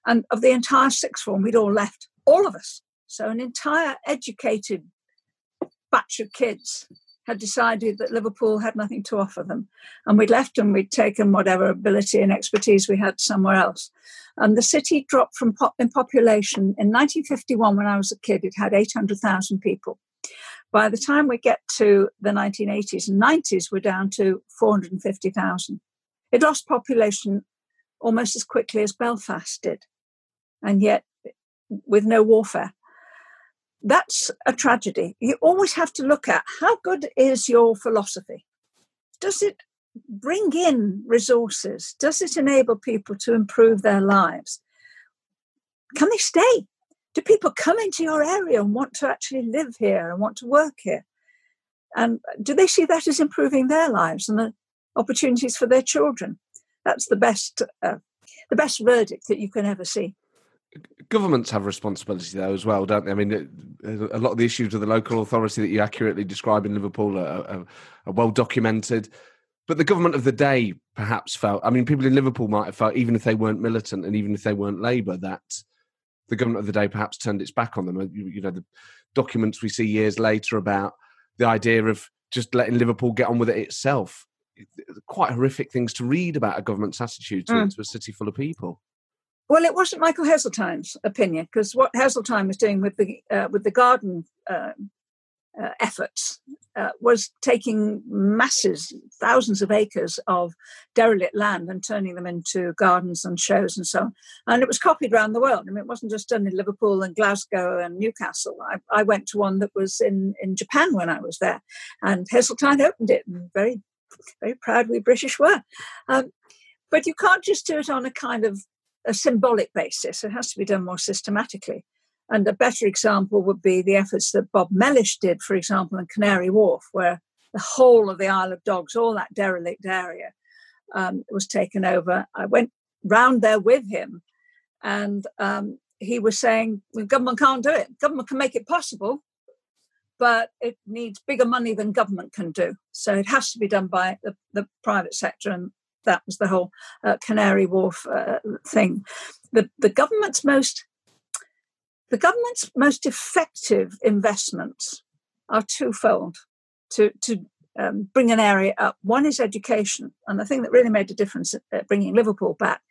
and of the entire sixth form, we'd all left, all of us. So, an entire educated batch of kids had decided that Liverpool had nothing to offer them. And we'd left and we'd taken whatever ability and expertise we had somewhere else. And the city dropped from pop- in population in 1951, when I was a kid, it had 800,000 people. By the time we get to the 1980s and 90s, we're down to 450,000. It lost population almost as quickly as Belfast did, and yet with no warfare that's a tragedy. You always have to look at how good is your philosophy? Does it bring in resources? Does it enable people to improve their lives? Can they stay? Do people come into your area and want to actually live here and want to work here? And do they see that as improving their lives and the opportunities for their children? That's the best, uh, the best verdict that you can ever see governments have responsibility though as well, don't they? I mean, a lot of the issues with the local authority that you accurately describe in Liverpool are, are, are, well documented. But the government of the day perhaps felt. I mean, people in Liverpool might have felt, even if they weren't militant and even if they weren't Labour, that the government of the day perhaps turned its back on them. You, you know, the documents we see years later about the idea of just letting Liverpool get on with it itself. Quite horrific things to read about a government's attitude to, mm. to a city full of people. Well, it wasn't Michael Heseltine's opinion because what Heseltine was doing with the uh, with the garden uh, uh, efforts uh, was taking masses, thousands of acres of derelict land and turning them into gardens and shows and so on. And it was copied around the world. I mean, it wasn't just done in Liverpool and Glasgow and Newcastle. I, I went to one that was in, in Japan when I was there, and Heseltine opened it. And very, very proud we British were. Um, but you can't just do it on a kind of a symbolic basis. It has to be done more systematically. And a better example would be the efforts that Bob Mellish did, for example, in Canary Wharf, where the whole of the Isle of Dogs, all that derelict area, um, was taken over. I went round there with him, and um, he was saying, well, government can't do it. Government can make it possible, but it needs bigger money than government can do. So it has to be done by the, the private sector, and that was the whole uh, Canary Wharf uh, thing. The the government's most the government's most effective investments are twofold to to um, bring an area up. One is education, and the thing that really made a difference at bringing Liverpool back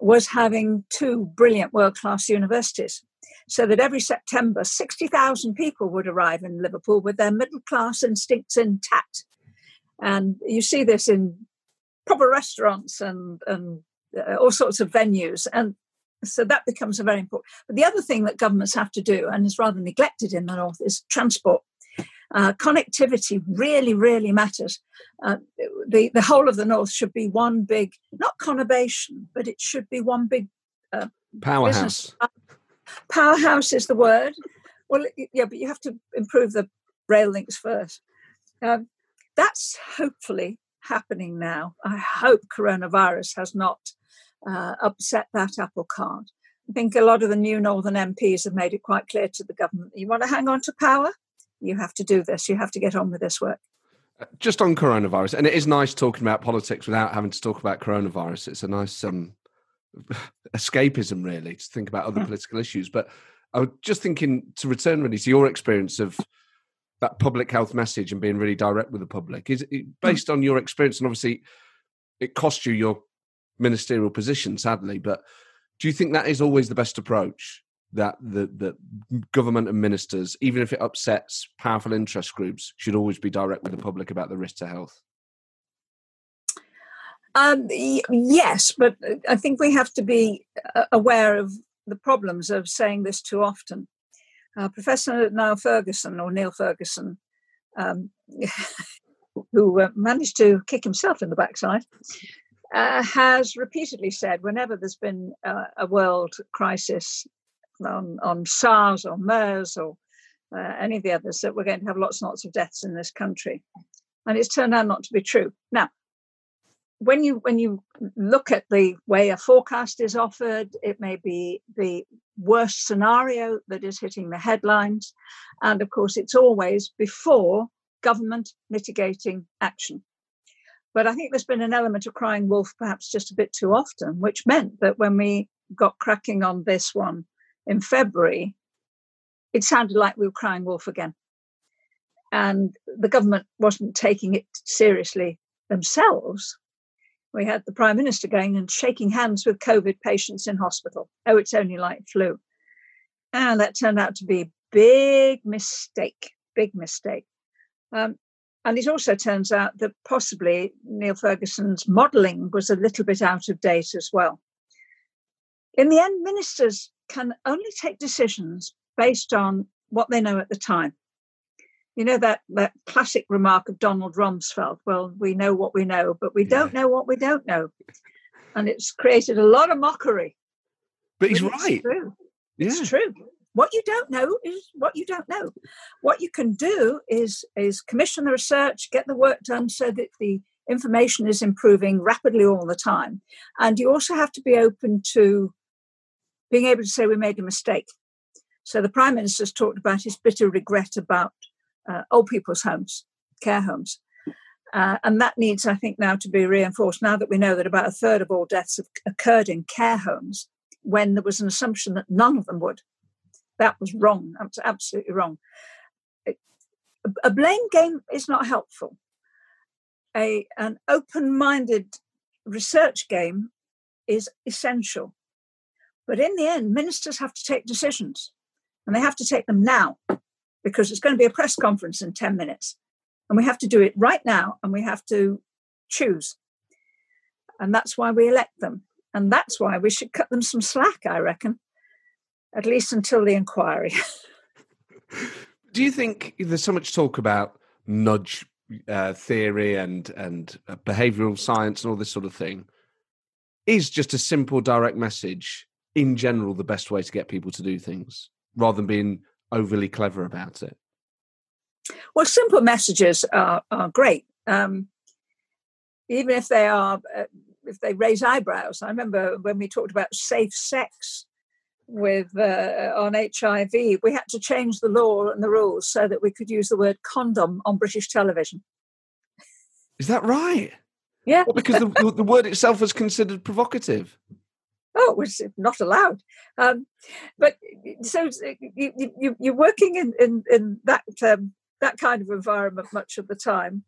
was having two brilliant world class universities. So that every September, 60,000 people would arrive in Liverpool with their middle class instincts intact. And you see this in proper restaurants and and uh, all sorts of venues and so that becomes a very important but the other thing that governments have to do and is rather neglected in the north is transport. Uh, connectivity really really matters. Uh, the the whole of the north should be one big not conurbation but it should be one big uh, powerhouse. Powerhouse is the word. Well yeah but you have to improve the rail links first. Um, that's hopefully happening now. I hope coronavirus has not uh, upset that apple cart. I think a lot of the new Northern MPs have made it quite clear to the government you want to hang on to power, you have to do this, you have to get on with this work. Uh, just on coronavirus, and it is nice talking about politics without having to talk about coronavirus. It's a nice um, escapism, really, to think about other hmm. political issues. But I was just thinking to return really to your experience of that public health message and being really direct with the public is it, hmm. based on your experience and obviously it cost you your ministerial position sadly but do you think that is always the best approach that the, the government and ministers even if it upsets powerful interest groups should always be direct with the public about the risk to health Um, yes, but I think we have to be uh, aware of the problems of saying this too often. Uh, Professor Niall Ferguson, or Neil Ferguson, um, who uh, managed to kick himself in the backside, uh, has repeatedly said whenever there's been uh, a world crisis on, on SARS or MERS or uh, any of the others, that we're going to have lots and lots of deaths in this country. And it's turned out not to be true. Now, when you when you look at the way a forecast is offered, it may be the worst scenario that is hitting the headlines, and of course, it's always before government mitigating action. But I think there's been an element of crying wolf perhaps just a bit too often, which meant that when we got cracking on this one in February, it sounded like we were crying wolf again. And the government wasn't taking it seriously themselves. We had the Prime Minister going and shaking hands with COVID patients in hospital. Oh, it's only like flu. And that turned out to be a big mistake, big mistake. Um, and it also turns out that possibly Neil Ferguson's modelling was a little bit out of date as well. In the end, ministers can only take decisions based on what they know at the time. You know that, that classic remark of Donald Rumsfeld, well, we know what we know, but we yeah. don't know what we don't know. And it's created a lot of mockery. But he's right. It's true. Yeah. It's true. What you don't know is what you don't know. What you can do is is commission the research, get the work done so that the information is improving rapidly all the time. And you also have to be open to being able to say we made a mistake. So the Prime Minister's talked about his bitter regret about uh, old people's homes, care homes. Uh, and that needs, I think, now to be reinforced now that we know that about a third of all deaths have occurred in care homes when there was an assumption that none of them would. That was wrong. That was absolutely wrong. A blame game is not helpful. A, an open minded research game is essential. But in the end, ministers have to take decisions and they have to take them now because it's going to be a press conference in 10 minutes. And we have to do it right now and we have to choose. And that's why we elect them. And that's why we should cut them some slack, I reckon, at least until the inquiry. do you think there's so much talk about nudge uh, theory and and uh, behavioral science and all this sort of thing? Is just a simple direct message in general the best way to get people to do things rather than being overly clever about it? Well, simple messages are, are great, um, even if they are uh, if they raise eyebrows. I remember when we talked about safe sex with uh, on HIV, we had to change the law and the rules so that we could use the word condom on British television. Is that right? Yeah, well, because the, the word itself was considered provocative oh, it was not allowed. Um, but so you, you, you're working in, in, in that, um, that kind of environment much of the time.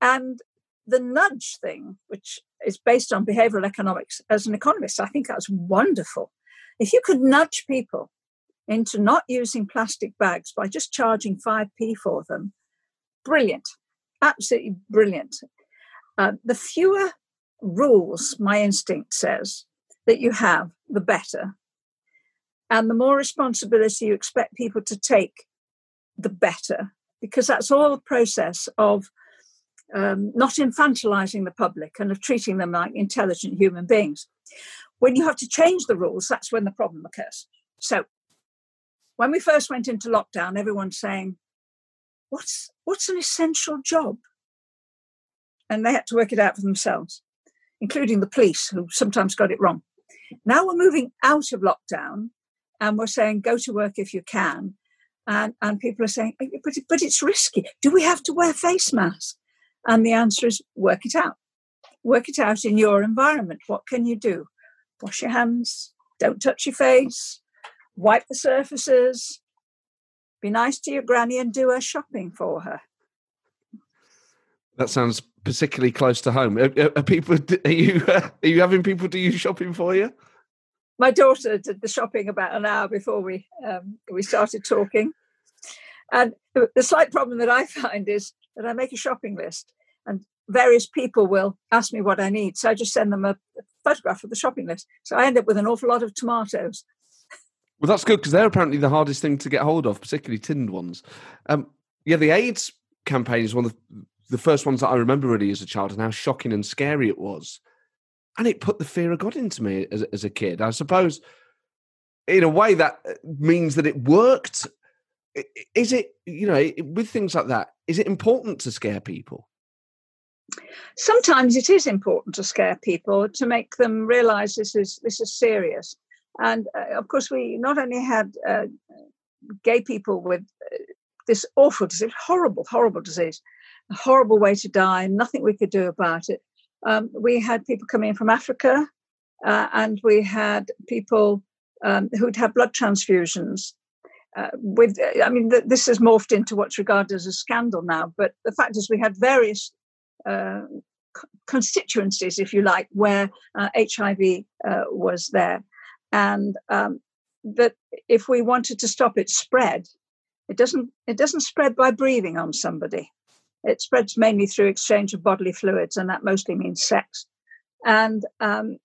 And the nudge thing, which is based on behavioral economics, as an economist, I think that's wonderful. If you could nudge people into not using plastic bags by just charging 5p for them, brilliant, absolutely brilliant. Uh, the fewer rules, my instinct says, that you have, the better. And the more responsibility you expect people to take, the better, because that's all the process of um, not infantilizing the public and of treating them like intelligent human beings. When you have to change the rules, that's when the problem occurs. So, when we first went into lockdown, everyone's saying, "What's what's an essential job?" And they had to work it out for themselves, including the police, who sometimes got it wrong. Now we're moving out of lockdown and we're saying go to work if you can. And, and people are saying, but, but it's risky. Do we have to wear face masks? And the answer is work it out. Work it out in your environment. What can you do? Wash your hands, don't touch your face, wipe the surfaces, be nice to your granny and do her shopping for her. That sounds particularly close to home. Are, are people? Are you? are you having people do your shopping for you? My daughter did the shopping about an hour before we um, we started talking, and the slight problem that I find is that I make a shopping list, and various people will ask me what I need. So I just send them a photograph of the shopping list. So I end up with an awful lot of tomatoes. Well, that's good because they're apparently the hardest thing to get hold of, particularly tinned ones. Um, yeah, the AIDS campaign is one of the, first ones that I remember really as a child and how shocking and scary it was. And it put the fear of God into me as, as a kid. I suppose, in a way, that uh, means that it worked. Is it, you know, with things like that, is it important to scare people? Sometimes it is important to scare people to make them realize this is this is serious. And uh, of course, we not only had uh, gay people with uh, this awful disease, horrible, horrible disease, a horrible way to die, nothing we could do about it. Um, we had people coming in from Africa, uh, and we had people um, who'd had blood transfusions. Uh, with, I mean, th- this has morphed into what's regarded as a scandal now. But the fact is, we had various uh, constituencies, if you like, where HIV uh, uh, was there, and um, that if we wanted to stop its spread, it doesn't it doesn't spread by breathing on somebody. It spreads mainly through exchange of bodily fluids, and that mostly means sex. And um,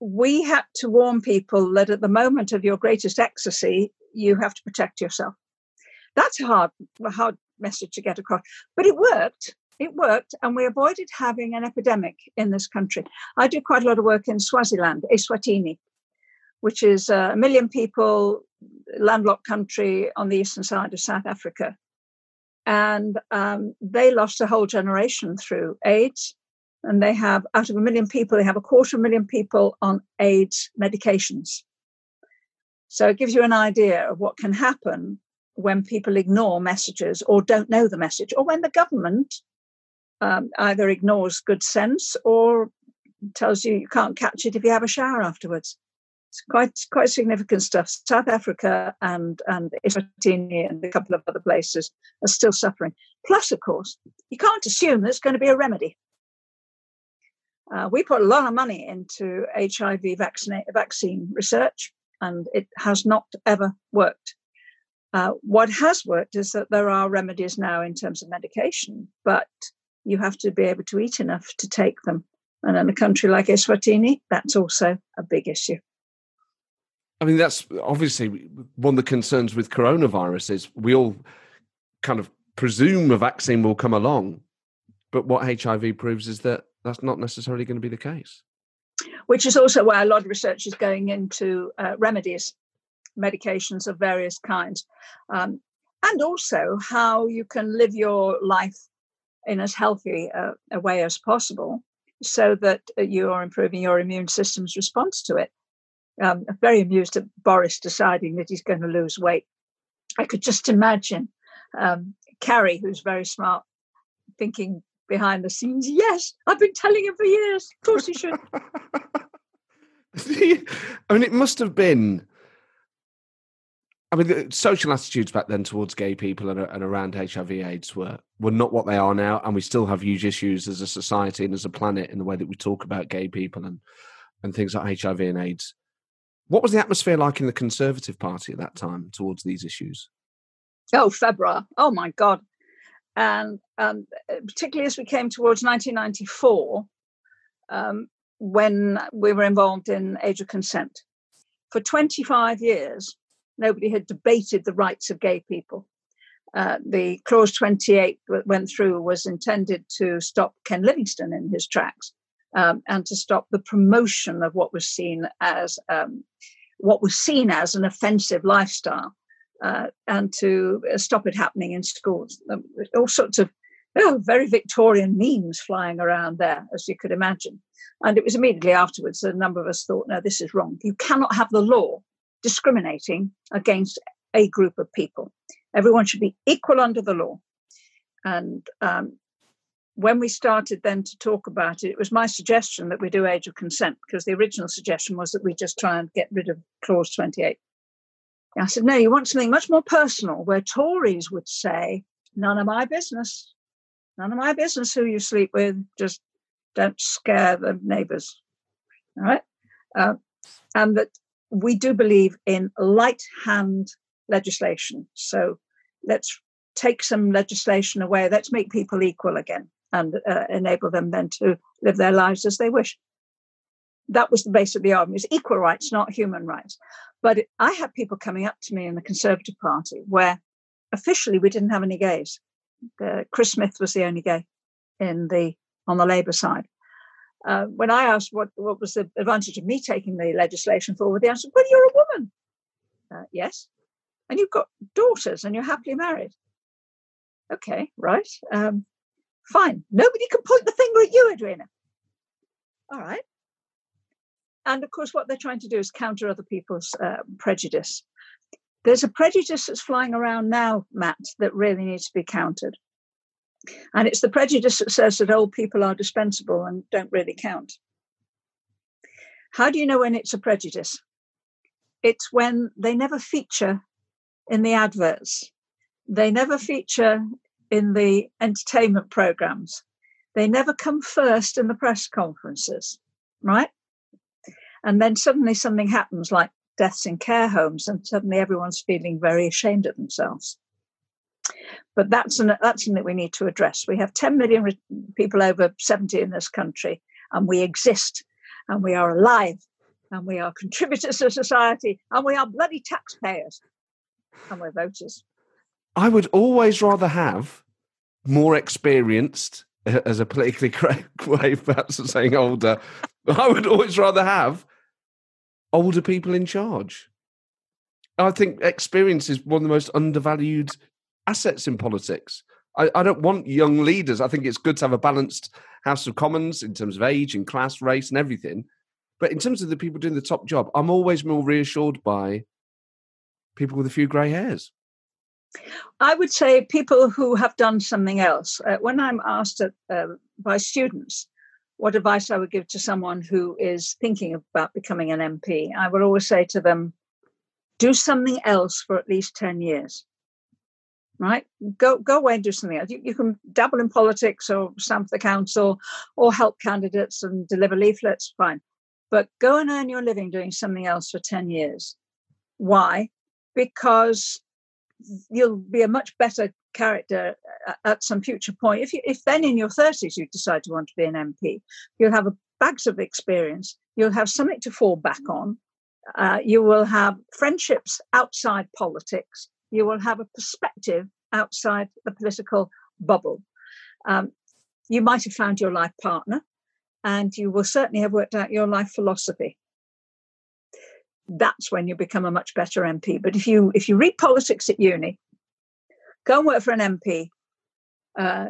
we had to warn people that at the moment of your greatest ecstasy, you have to protect yourself. That's a hard, a hard message to get across, but it worked. It worked, and we avoided having an epidemic in this country. I do quite a lot of work in Swaziland, Eswatini, which is a million people, landlocked country on the eastern side of South Africa. And um, they lost a whole generation through AIDS. And they have, out of a million people, they have a quarter of a million people on AIDS medications. So it gives you an idea of what can happen when people ignore messages or don't know the message, or when the government um, either ignores good sense or tells you you can't catch it if you have a shower afterwards. It's quite quite significant stuff. South Africa and and Eswatini and a couple of other places are still suffering. Plus, of course, you can't assume there's going to be a remedy. Uh, we put a lot of money into HIV vaccine, vaccine research, and it has not ever worked. Uh, what has worked is that there are remedies now in terms of medication, but you have to be able to eat enough to take them. And in a country like Eswatini, that's also a big issue. I mean, that's obviously one of the concerns with coronavirus is we all kind of presume a vaccine will come along, but what HIV proves is that that's not necessarily going to be the case. Which is also why a lot of research is going into uh, remedies, medications of various kinds, um, and also how you can live your life in as healthy a, way as possible so that uh, you are improving your immune system's response to it. Um, very amused at Boris deciding that he's going to lose weight. I could just imagine um, Carrie, who's very smart, thinking behind the scenes, yes, I've been telling him for years. Of course he should. I mean, it must have been. I mean, the social attitudes back then towards gay people and, and around HIV/AIDS were were not what they are now, and we still have huge issues as a society and as a planet in the way that we talk about gay people and and things like HIV and AIDS. What was the atmosphere like in the Conservative Party at that time towards these issues? Oh, february! Oh my God! And um, particularly as we came towards 1994, um, when we were involved in age of consent, for 25 years, nobody had debated the rights of gay people. Uh, the clause 28 that went through was intended to stop Ken Livingstone in his tracks um, and to stop the promotion of what was seen as um, what was seen as an offensive lifestyle, uh, and to uh, stop it happening in schools. Um, all sorts of oh, very Victorian memes flying around there, as you could imagine. And it was immediately afterwards that a number of us thought, no, this is wrong. You cannot have the law discriminating against a group of people. Everyone should be equal under the law. And um, when we started then to talk about it, it was my suggestion that we do age of consent because the original suggestion was that we just try and get rid of clause 28. I said, no, you want something much more personal where Tories would say, none of my business, none of my business who you sleep with, just don't scare the neighbours. All right. Uh, and that we do believe in light hand legislation. So let's take some legislation away. Let's make people equal again. And uh, enable them then to live their lives as they wish. That was the base of the argument: equal rights, not human rights. But I had people coming up to me in the Conservative Party where officially we didn't have any gays. Uh, Chris Smith was the only gay in the on the Labour side. Uh, when I asked what, what was the advantage of me taking the legislation forward, the answer, well, you're a woman. Uh, yes. And you've got daughters and you're happily married. Okay, right. Um, fine. Nobody can point the finger at you, Edwina. All right. And of course, what they're trying to do is counter other people's uh, prejudice. There's a prejudice that's flying around now, Matt, that really needs to be countered. And it's the prejudice that says that old people are dispensable and don't really count. How do you know when it's a prejudice? It's when they never feature in the adverts, they never feature in the entertainment programs, they never come first in the press conferences, right? And then suddenly something happens like deaths in care homes, and suddenly everyone's feeling very ashamed of themselves. But that's an, that's something that we need to address. We have 10 million re- people over 70 in this country, and we exist, and we are alive, and we are contributors to society, and we are bloody taxpayers, and we're voters. I would always rather have more experienced, uh, as a politically correct way, perhaps of saying older. I would always rather have older people in charge. I think experience is one of the most undervalued assets in politics. I, I, don't want young leaders. I think it's good to have a balanced House of Commons in terms of age and class, race, and everything. But in terms of the people doing the top job, I'm always more reassured by people with a few grey hairs. I would say people who have done something else. Uh, when I'm asked uh, by students what advice I would give to someone who is thinking about becoming an MP, I would always say to them, do something else for at least 10 years right? Go go away and do something else. You, you can dabble in politics or stamp the council or help candidates and deliver leaflets, fine. But go and earn your living doing something else for 10 years. Why? Because you'll be a much better character at some future point. If you, if then in your 30s you decide to want to be an MP, you'll have bags of experience, you'll have something to fall back on, uh, you will have friendships outside politics, you will have a perspective outside the political bubble. Um, you might have found your life partner, and you will certainly have worked out your life philosophy. That's when you become a much better MP. But if you if you read politics at uni, go and work for an MP, uh,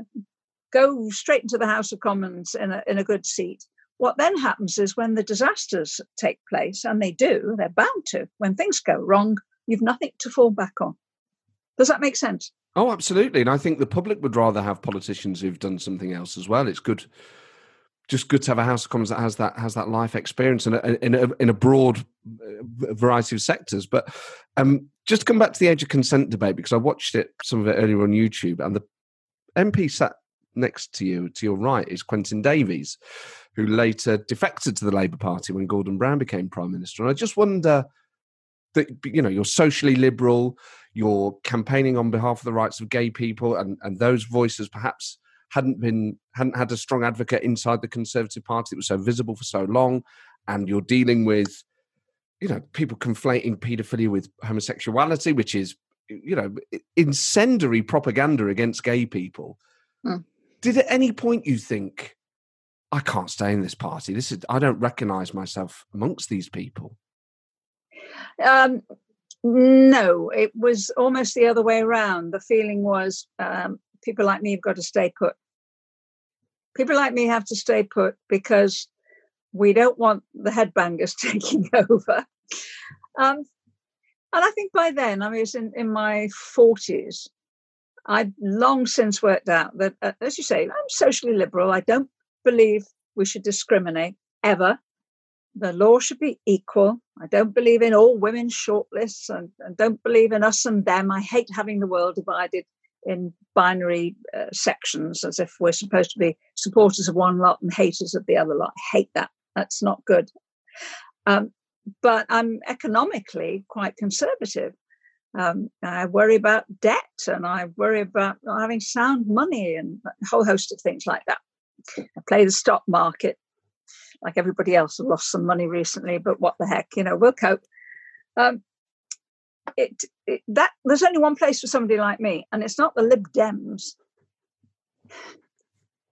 go straight into the House of Commons in a, in a good seat. What then happens is when the disasters take place, and they do, they're bound to, when things go wrong, you've nothing to fall back on. Does that make sense? Oh, absolutely. And I think the public would rather have politicians who've done something else as well. It's good, just good to have a House of Commons that has that has that life experience in a, in a, in a broad uh, variety of sectors. But um, just come back to the age of consent debate because I watched it some of it earlier on YouTube, and the MP sat next to you, to your right, is Quentin Davies, who later defected to the Labour Party when Gordon Brown became Prime Minister. And I just wonder that you know you're socially liberal you're campaigning on behalf of the rights of gay people, and, and those voices perhaps hadn't been hadn't had a strong advocate inside the Conservative Party that was so visible for so long, and you're dealing with you know people conflating paedophilia with homosexuality, which is you know incendiary propaganda against gay people. Hmm. Did at any point you think I can't stay in this party? This is I don't recognise myself amongst these people. Um, no, it was almost the other way around. The feeling was um, people like me have got to stay put. People like me have to stay put because we don't want the headbangers taking over. Um, and I think by then, I was in, in my 40s. I'd long since worked out that, uh, as you say, I'm socially liberal. I don't believe we should discriminate ever the law should be equal. I don't believe in all women's shortlists and, and don't believe in us and them. I hate having the world divided in binary uh, sections as if we're supposed to be supporters of one lot and haters of the other lot. I hate that. That's not good. Um, but I'm economically quite conservative. Um, I worry about debt and I worry about having sound money and a whole host of things like that. I play the stock market like everybody else. I've lost some money recently, but what the heck, you know, we'll cope. Um, it, that there's only one place for somebody like me, and it's not the Lib Dems.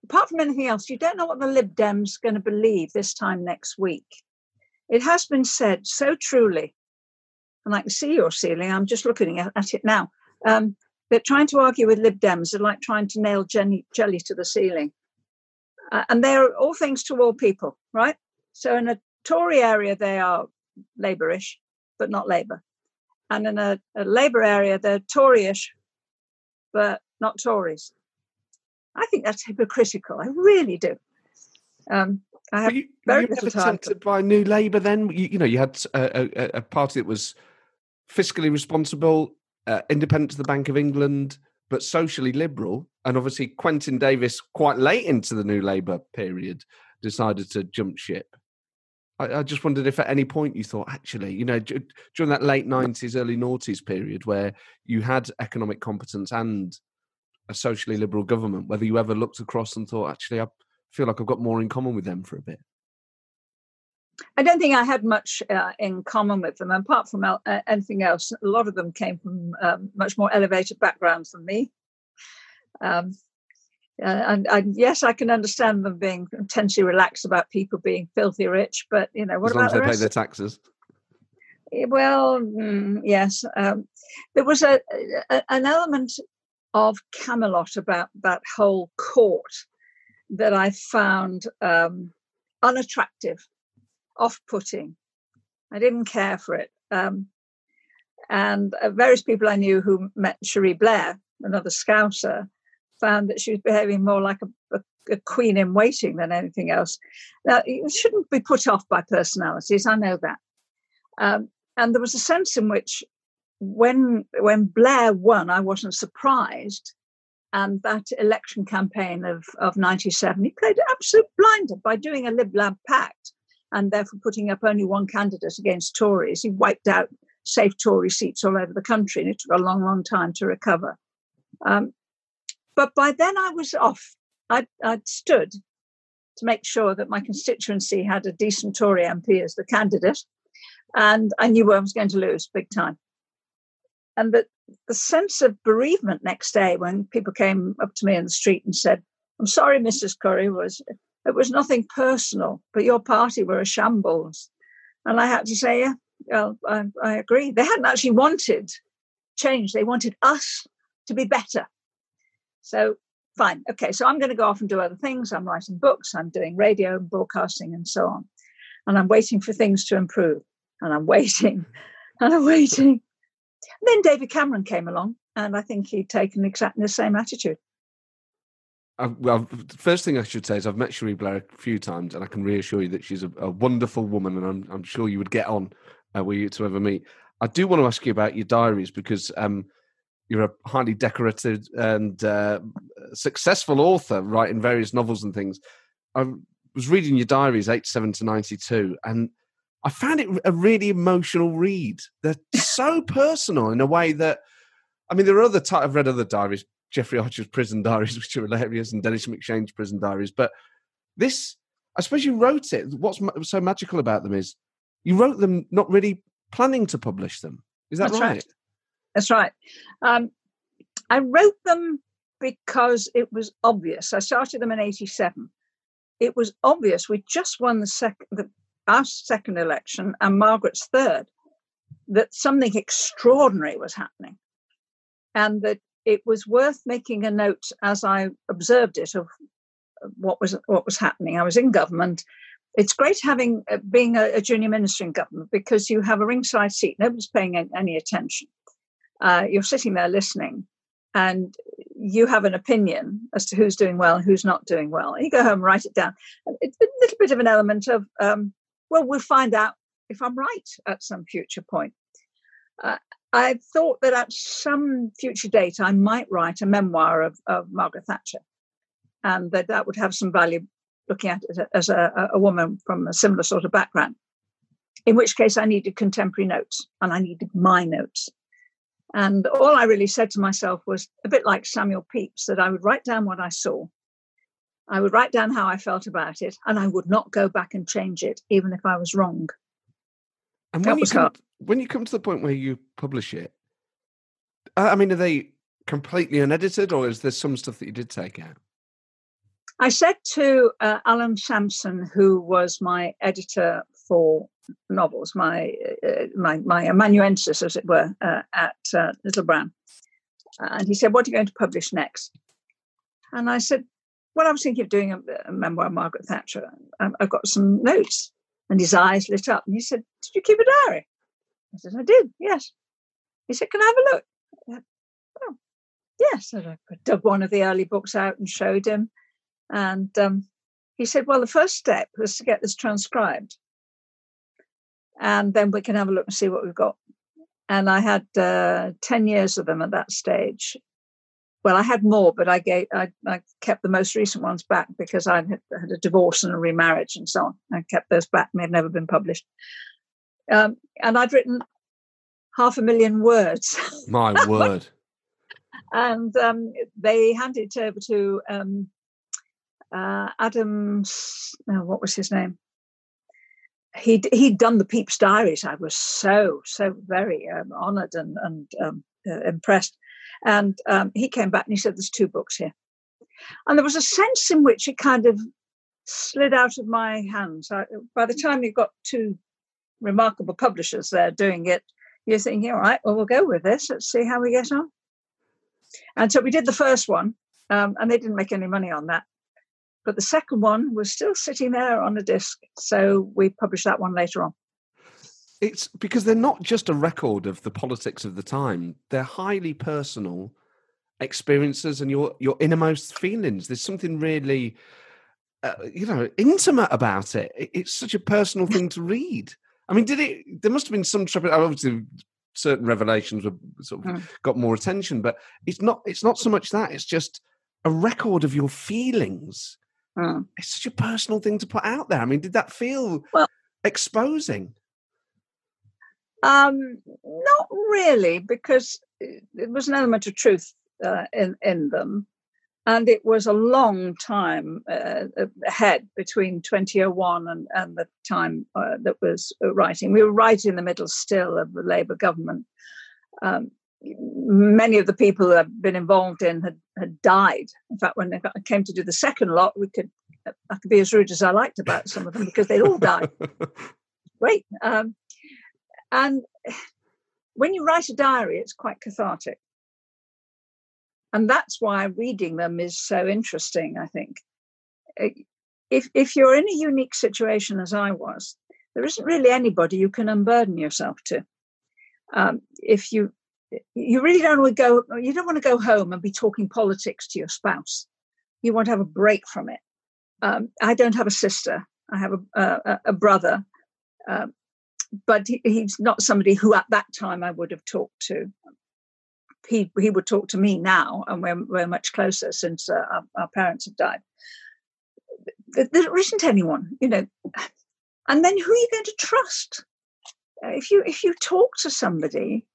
Apart from anything else, you don't know what the Lib Dems are going to believe this time next week. It has been said so truly, and I can see your ceiling. I'm just looking at, it now. Um, that trying to argue with Lib Dems are like trying to nail jelly, jelly to the ceiling. Uh, and they're all things to all people, right? So in a Tory area, they are Labourish, but not Labour. And in a, a Labour area, they're Toryish, but not Tories. I think that's hypocritical. I really do. Um, I have you, very you little time. tempted by New Labour then? You, you know, you had a, a, a party that was fiscally responsible, uh, independent to the Bank of England, but socially liberal. And obviously, Quentin Davies, quite late into the New Labour period, decided to jump ship. I, I just wondered if at any point you thought, actually, you know, d- during that late 90s, early noughties period where you had economic competence and a socially liberal government, whether you ever looked across and thought, actually, I feel like I've got more in common with them for a bit. I don't think I had much uh, in common with them, apart from el- uh, anything else. A lot of them came from um, much more elevated backgrounds than me. Um, uh, and, and yes, I can understand them being intensely relaxed about people being filthy rich, but you know, what as long about as they the pay their taxes. Eh, Well, mm, yes, um, there was a, a an element of Camelot about that whole court that I found um, unattractive, off-putting. I didn't care for it, um, and uh, various people I knew who met Cherie Blair, another Scouser, found that she was behaving more like a, a, a queen in waiting than anything else. Now, you shouldn't be put off by personalities. I know that. Um, and there was a sense in which when when Blair won, I wasn't surprised. And that election campaign of, of 97, he played absolute blinder by doing a Lib Lab pact and therefore putting up only one candidate against Tories. He wiped out safe Tory seats all over the country, and it took a long, long time to recover. Um, but by then I was off. I'd, I'd stood to make sure that my constituency had a decent Tory MP as the candidate and I knew I was going to lose big time. And the, the sense of bereavement next day when people came up to me in the street and said, I'm sorry, Mrs. Currie, was it was nothing personal, but your party were a shambles. And I had to say, yeah, well, I, I agree. They hadn't actually wanted change. They wanted us to be better. So fine. Okay, so I'm going to go off and do other things. I'm writing books, I'm doing radio and broadcasting and so on. And I'm waiting for things to improve and I'm waiting and I'm waiting. And then David Cameron came along, and I think he'd taken exactly the same attitude. I, well, the first thing I should say is I've met Cherie Blair a few times, and I can reassure you that she's a, a wonderful woman, and I'm, I'm sure you would get on uh, were you to ever meet. I do want to ask you about your diaries because um, you're a highly decorated and uh, successful author, writing various novels and things. I was reading your diaries, 87 to 92, and I found it a really emotional read. They're so personal in a way that, I mean, there are other, ty- I've read other diaries, Jeffrey Archer's prison diaries, which are hilarious, and Denis MacShane's prison diaries. But this, I suppose you wrote it. What's so magical about them is you wrote them not really planning to publish them. Is that right? right. That's right. Um, I wrote them because it was obvious. I started them in '87. It was obvious. We just won the second, the, our second election, and Margaret's third. That something extraordinary was happening, and that it was worth making a note as I observed it of what was what was happening. I was in government. It's great having uh, being a, a junior minister in government because you have a ringside seat. Nobody's paying any, any attention. Uh, you're sitting there listening, and you have an opinion as to who's doing well and who's not doing well. And you go home and write it down. It's a little bit of an element of, um, well, we'll find out if I'm right at some future point. Uh, I thought that at some future date I might write a memoir of, of Margaret Thatcher, and that that would have some value looking at it as a, a woman from a similar sort of background. In which case, I needed contemporary notes, and I needed my notes. And all I really said to myself was a bit like Samuel Pepys that I would write down what I saw. I would write down how I felt about it, and I would not go back and change it, even if I was wrong. And when you come, when you come to the point where you publish it, I mean, are they completely unedited, or is there some stuff that you did take out? I said to uh, Alan Samson, who was my editor for novels, my uh, my my amanuensis, as it were, uh, at uh, Little Brown, and he said, "What are you going to publish next?" And I said, "Well, I was thinking of doing a, a memoir of Margaret Thatcher. I- I've got some notes." And his eyes lit up, and he said, "Did you keep a diary?" I said, "I did. Yes." He said, "Can I have a look?" I "Oh, yes." And I dug one of the early books out and showed him. And um, he said, Well, the first step was to get this transcribed. And then we can have a look and see what we've got. And I had uh, 10 years of them at that stage. Well, I had more, but I gave I, I kept the most recent ones back because I had had a divorce and a remarriage and so on. I kept those back and they've never been published. Um, and I'd written half a million words. My word. and um, they handed it over to um, uh, Adam. No, what was his name? He'd he'd done the Pepys Diaries. I was so so very um, honoured and and um, uh, impressed. And um, he came back and he said, "There's two books here," and there was a sense in which it kind of slid out of my hands. I, by the time you've got two remarkable publishers there doing it, you're thinking, "All right, well, we'll go with this. Let's see how we get on." And so we did the first one, um, and they didn't make any money on that. But the second one was still sitting there on a disc. So we published that one later on. It's because they're not just a record of the politics of the time; they're highly personal experiences and your your innermost feelings. There's something really, uh, you know, intimate about it. It- It's such a personal thing to read. I mean, did it? There must have been some trouble. Obviously, certain revelations were sort of Mm. got more attention, but it's not. It's not so much that. It's just a record of your feelings. Mm. It's such a personal thing to put out there. I mean, did that feel Well- exposing? Um, not really, because it was an element of truth uh, in in them, and it was a long time uh, ahead between 2001 and, and the time uh, that was uh, writing. We were right in the middle still of the Labour government. Um, many of the people that I've been involved in had, had died. In fact, when I came to do the second lot, we could I could be as rude as I liked about some of them because they'd all died. Great. Um, and when you write a diary, it's quite cathartic. And that's why reading them is so interesting, I think. Uh, If, if you're in a unique situation as I was, there isn't really anybody you can unburden yourself to. Um, if you you really don't want to go you don't want to go home and be talking politics to your spouse you want to have a break from it um, i don't have a sister i have a, a, brother um, but he, he's not somebody who at that time I would have talked to. He he would talk to me now, and we're we're much closer since uh, our, our parents have died. There, isn't anyone, you know. And then who are you going to trust? If you if you talk to somebody,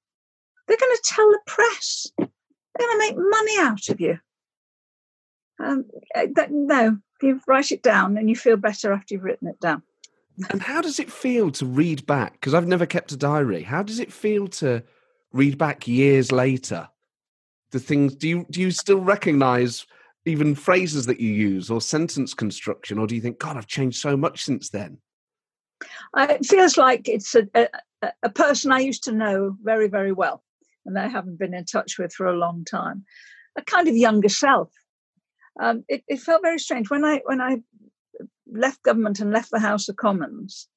they're going to tell the press. They're going to make money out of you. Um, uh, that, no, you write it down, and you feel better after you've written it down. And how does it feel to read back? Because I've never kept a diary. How does it feel to read back years later? The things do you do you still recognise even phrases that you use or sentence construction, or do you think, God, I've changed so much since then? Uh, it feels like it's a, a, a person I used to know very, very well, and I haven't been in touch with for a long time. A kind of younger self. Um, it, it felt very strange when I when I left government and left the House of Commons.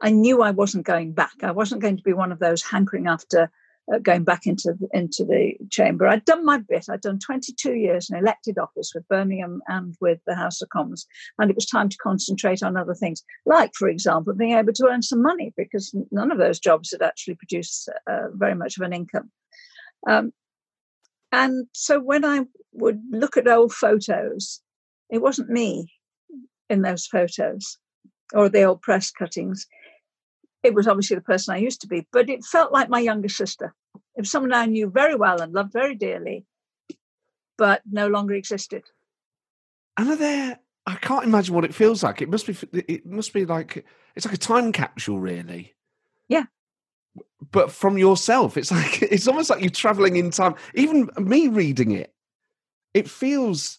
I knew I wasn't going back. I wasn't going to be one of those hankering after uh, going back into the, into the chamber. I'd done my bit. I'd done 22 years in elected office with Birmingham and with the House of Commons, and it was time to concentrate on other things, like, for example, being able to earn some money because none of those jobs had actually produced uh, very much of an income. Um, and so when I would look at old photos, it wasn't me in those photos or the old press cuttings. It was obviously the person I used to be, but it felt like my younger sister. If someone I knew very well and loved very dearly, but no longer existed. And are there? I can't imagine what it feels like. It must be. It must be like it's like a time capsule, really. Yeah. But from yourself, it's like it's almost like you're traveling in time. Even me reading it, it feels.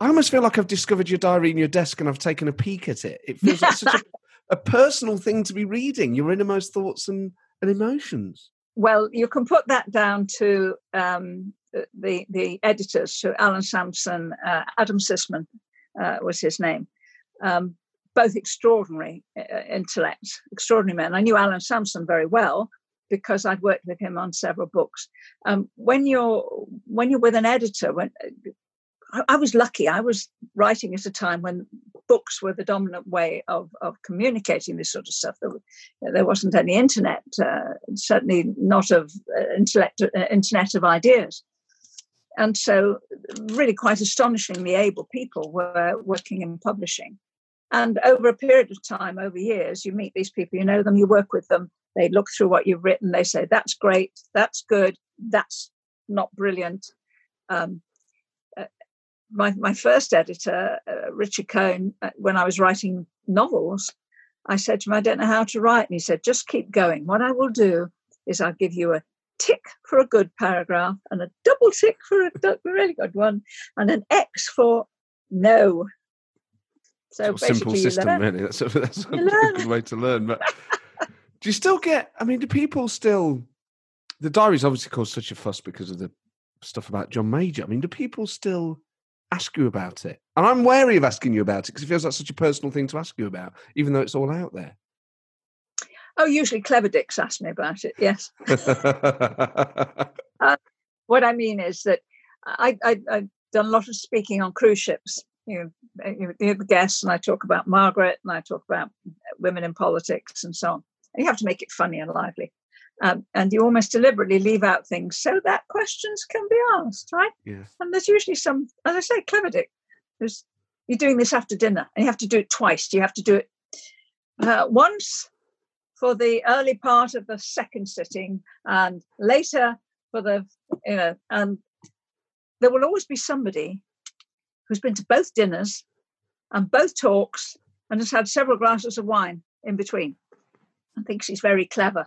I almost feel like I've discovered your diary in your desk and I've taken a peek at it. It feels like such a, a personal thing to be reading. Your innermost thoughts and, and emotions. Well, you can put that down to um, the the editors, so Alan Samson, uh, Adam Sisman uh, was his name, um, both extraordinary uh, intellect, extraordinary men. I knew Alan Samson very well because I'd worked with him on several books. Um, when you're when you're with an editor, when I, I was lucky, I was writing at a time when books were the dominant way of, of communicating this sort of stuff. There, there wasn't any internet, uh, certainly not of uh, intellect, uh, internet of ideas. And so, really, quite astonishingly able people were working in publishing. And over a period of time, over years, you meet these people, you know them, you work with them, they look through what you've written, they say, that's great, that's good, that's not brilliant. Um, my, my first editor, uh, Richard Cohen, uh, when I was writing novels, I said to him, I don't know how to write. And he said, just keep going. What I will do is I'll give you a tick for a good paragraph and a double tick for a really good one and an X for no. So simple system, learn. really. That's a, that's a good way to learn. But do you still get? I mean, do people still? The diaries obviously caused such a fuss because of the stuff about John Major. I mean, do people still ask you about it? And I'm wary of asking you about it because it feels like such a personal thing to ask you about, even though it's all out there. Oh, usually clever dicks ask me about it. Yes. uh, what I mean is that I, I, I've done a lot of speaking on cruise ships. You know, you have the guests, and I talk about Margaret, and I talk about women in politics, and so on. And you have to make it funny and lively. Um, and you almost deliberately leave out things so that questions can be asked, right? Yes. And there's usually some, as I say, clever dick. There's, you're doing this after dinner, and you have to do it twice. You have to do it uh, once for the early part of the second sitting and later for the you know and there will always be somebody who's been to both dinners and both talks and has had several glasses of wine in between and thinks she's very clever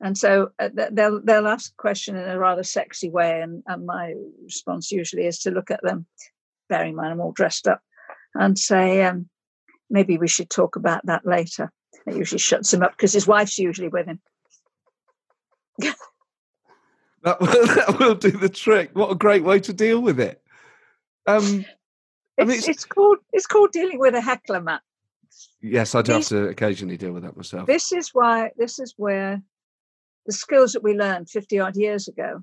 and so uh, they'll they'll ask a question in a rather sexy way and, and my response usually is to look at them bearing in mind i'm all dressed up and say um, maybe we should talk about that later It usually shuts him up because his wife's usually with him. that, will, that will do the trick. What a great way to deal with it. Um, I mean, it's, it's, called it's called dealing with a heckler, Matt. Yes, I do These, have to occasionally deal with that myself. This is why this is where the skills that we learned 50 odd years ago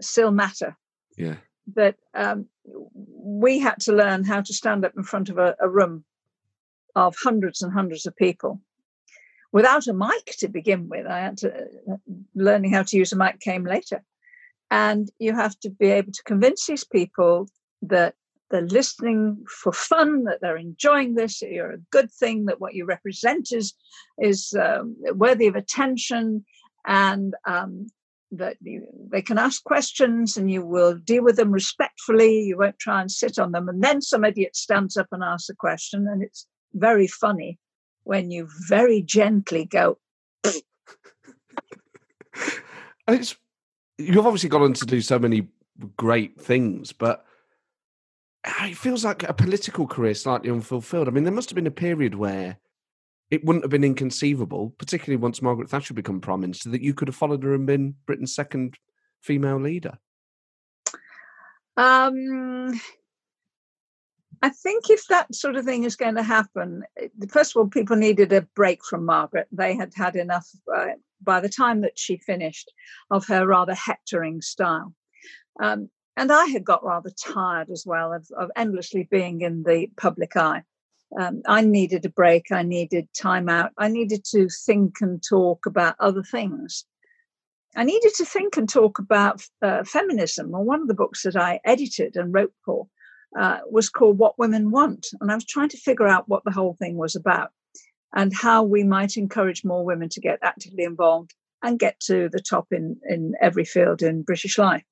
still matter. Yeah. That um, we had to learn how to stand up in front of a, a room of hundreds and hundreds of people without a mic to begin with. I had to uh, learning how to use a mic came later, and you have to be able to convince these people that they're listening for fun, that they're enjoying this, that you're a good thing, that what you represent is is um, worthy of attention, and um, that you, they can ask questions and you will deal with them respectfully. You won't try and sit on them, and then some idiot stands up and asks a question, and it's very funny when you very gently go. it's you've obviously gone on to do so many great things, but it feels like a political career slightly unfulfilled. I mean, there must have been a period where it wouldn't have been inconceivable, particularly once Margaret Thatcher became prime minister, that you could have followed her and been Britain's second female leader. Um, I think if that sort of thing is going to happen, first of all, people needed a break from Margaret. They had had enough uh, by the time that she finished of her rather hectoring style. Um, and I had got rather tired as well of, of endlessly being in the public eye. Um, I needed a break. I needed time out. I needed to think and talk about other things. I needed to think and talk about uh, feminism. Well, one of the books that I edited and wrote for uh, was called What Women Want. And I was trying to figure out what the whole thing was about and how we might encourage more women to get actively involved and get to the top in, in every field in British life.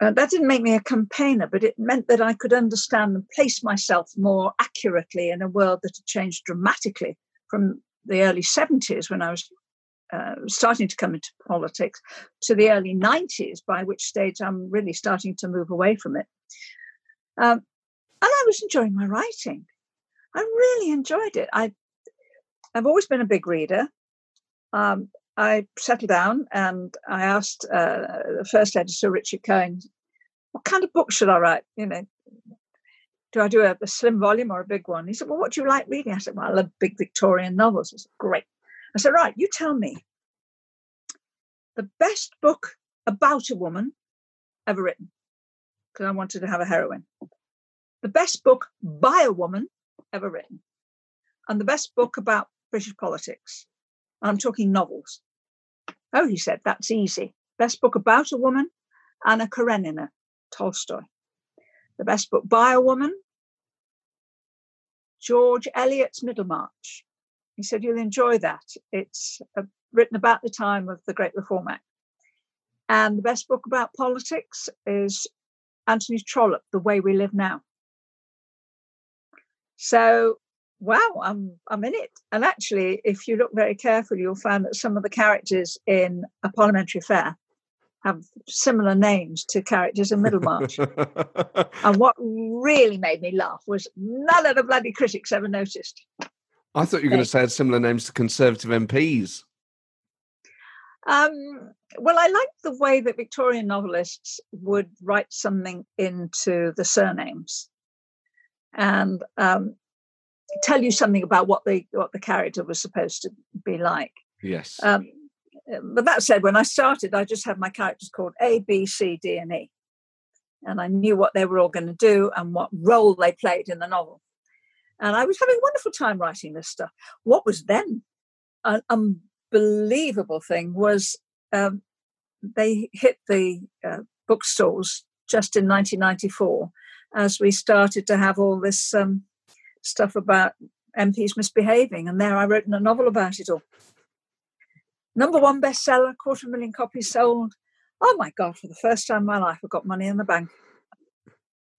Uh, that didn't make me a campaigner, but it meant that I could understand and place myself more accurately in a world that had changed dramatically from the early 70s when I was uh, starting to come into politics to the early 90s, by which stage I'm really starting to move away from it. Um, and I was enjoying my writing. I really enjoyed it. I, I've always been a big reader. Um, I settled down and I asked uh, the first editor, Richard Cohen, what kind of book should I write? You know, do I do a, a, slim volume or a big one? He said, well, what do you like reading? I said, well, I love big Victorian novels. I said, great. I said, right, you tell me the best book about a woman ever written, because I wanted to have a heroine. The best book by a woman ever written, and the best book about British politics. I'm talking novels. Oh, he said, that's easy. Best book about a woman, Anna Karenina, Tolstoy. The best book by a woman, George Eliot's Middlemarch. He said, You'll enjoy that. It's uh, written about the time of the Great Reform Act. And the best book about politics is Anthony Trollope, The Way We Live Now. So wow, I'm I'm in it. And actually, if you look very carefully, you'll find that some of the characters in a parliamentary affair have similar names to characters in Middlemarch. and what really made me laugh was none of the bloody critics ever noticed. I thought you were going to say similar names to Conservative MPs. Um, well, I like the way that Victorian novelists would write something into the surnames. And um, tell you something about what the what the character was supposed to be like. Yes. Um, but that said, when I started, I just had my characters called A, B, C, D, and E, and I knew what they were all going to do and what role they played in the novel. And I was having a wonderful time writing this stuff. What was then an unbelievable thing was um, they hit the uh, bookstores just in 1994 as we started to have all this um, stuff about MPs misbehaving. And there I wrote in a novel about it all. Number one bestseller, quarter million copies sold. Oh my God, for the first time in my life, I got money in the bank.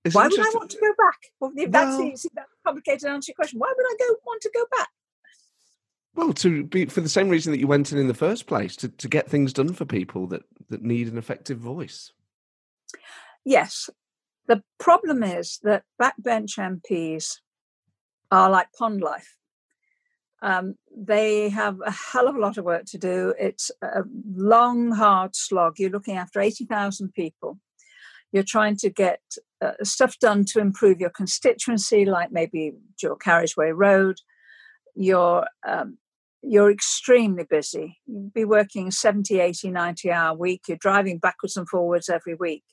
It's Why would I want to go back? Well, if that's well, easy, that's complicated to answer your question. Why would I go want to go back? Well, to be for the same reason that you went in in the first place, to, to get things done for people that, that need an effective voice. Yes. The problem is that backbench MPs are like pond life. Um, they have a hell of a lot of work to do. It's a long, hard slog. You're looking after 80,000 people. You're trying to get uh, stuff done to improve your constituency, like maybe your carriageway road. You're, um, you're extremely busy. You'd be working 70, 80, 90 hour week. You're driving backwards and forwards every week.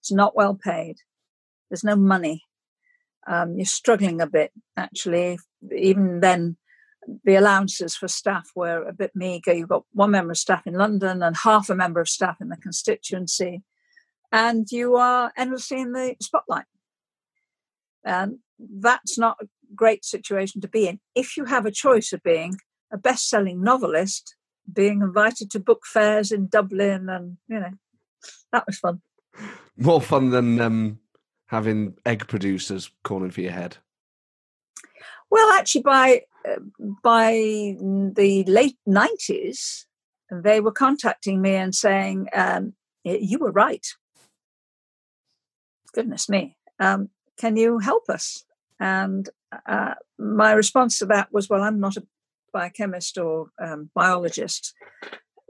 It's not well paid. There's no money um, you're struggling a bit actually. Even then, the allowances for staff were a bit meagre. You've got one member of staff in London and half a member of staff in the constituency, and you are endlessly in the spotlight. And that's not a great situation to be in. If you have a choice of being a best selling novelist, being invited to book fairs in Dublin, and you know, that was fun. More fun than um, having egg producers calling for your head? Well, actually, by uh, by the late nineties, they were contacting me and saying, um, "You were right. Goodness me, um, can you help us?" And uh, my response to that was, "Well, I'm not a biochemist or um, biologist."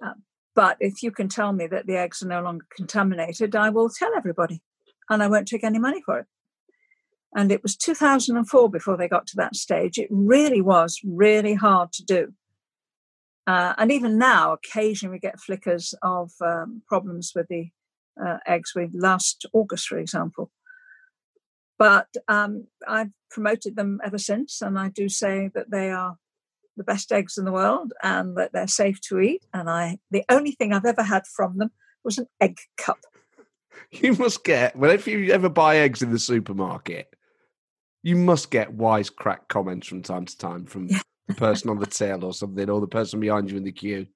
Uh, but if you can tell me that the eggs are no longer contaminated, I will tell everybody and I won't take any money for it. And it was 2004 before they got to that stage. It really was really hard to do. Uh, and even now, occasionally we get flickers of um, problems with the uh, eggs. We last August, for example. But um, I've promoted them ever since, and I do say that they are the best eggs in the world and that they're safe to eat. And I, the only thing I've ever had from them was an egg cup. You must get whenever you ever buy eggs in the supermarket, you must get wisecrack comments from time to time from the person on the tail or something, or the person behind you in the queue.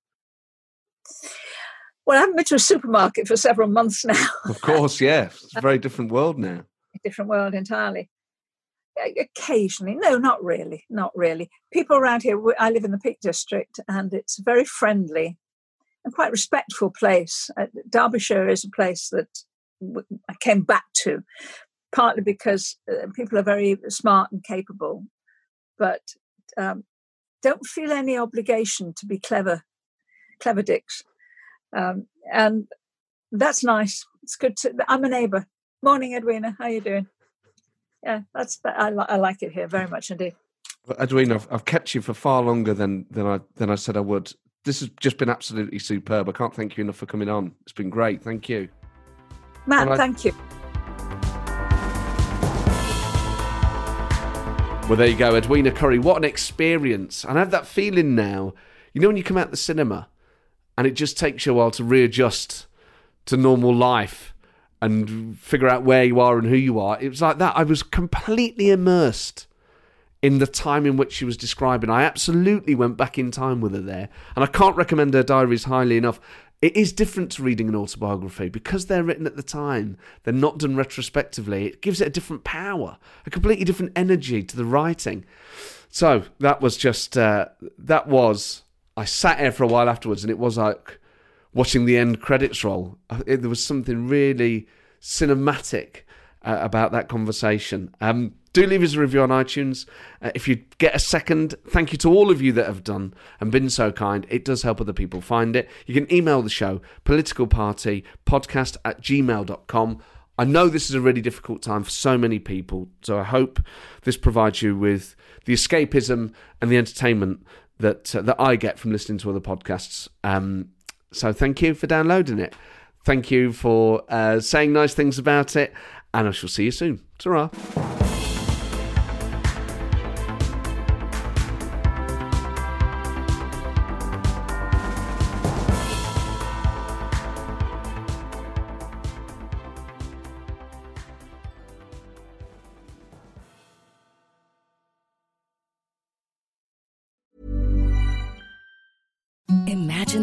Well, I haven't been to a supermarket for several months now. Of course, yeah. It's a very different world now. a different world entirely. Occasionally, no, not really, not really. People around here, I live in the Peak District, and it's a very friendly and quite respectful place. Uh, Derbyshire is a place that I came back to, partly because uh, people are very smart and capable, but um, don't feel any obligation to be clever, clever dicks, um, and that's nice. It's good to. I'm a neighbour. Morning, Edwina. How are you doing? Yeah, that's. I, I like it here very much indeed. Edwina, I've, I've kept you for far longer than, than I than I said I would. This has just been absolutely superb. I can't thank you enough for coming on. It's been great. Thank you. Matt, I- thank you. Well, there you go, Edwina Currie. What an experience. And I have that feeling now, you know, when you come out the cinema and it just takes you a while to readjust to normal life and figure out where you are and who you are. It was like that. I was completely immersed in the time in which she was describing. I absolutely went back in time with her there. And I can't recommend her diaries highly enough. It is different to reading an autobiography because they're written at the time, they're not done retrospectively. It gives it a different power, a completely different energy to the writing. So that was just, uh, that was, I sat here for a while afterwards and it was like watching the end credits roll. It, there was something really cinematic uh, about that conversation. Um, do leave us a review on iTunes. Uh, if you get a second, thank you to all of you that have done and been so kind. It does help other people find it. You can email the show, politicalpartypodcast at gmail.com. I know this is a really difficult time for so many people, so I hope this provides you with the escapism and the entertainment that uh, that I get from listening to other podcasts. Um, so thank you for downloading it. Thank you for uh, saying nice things about it, and I shall see you soon. ta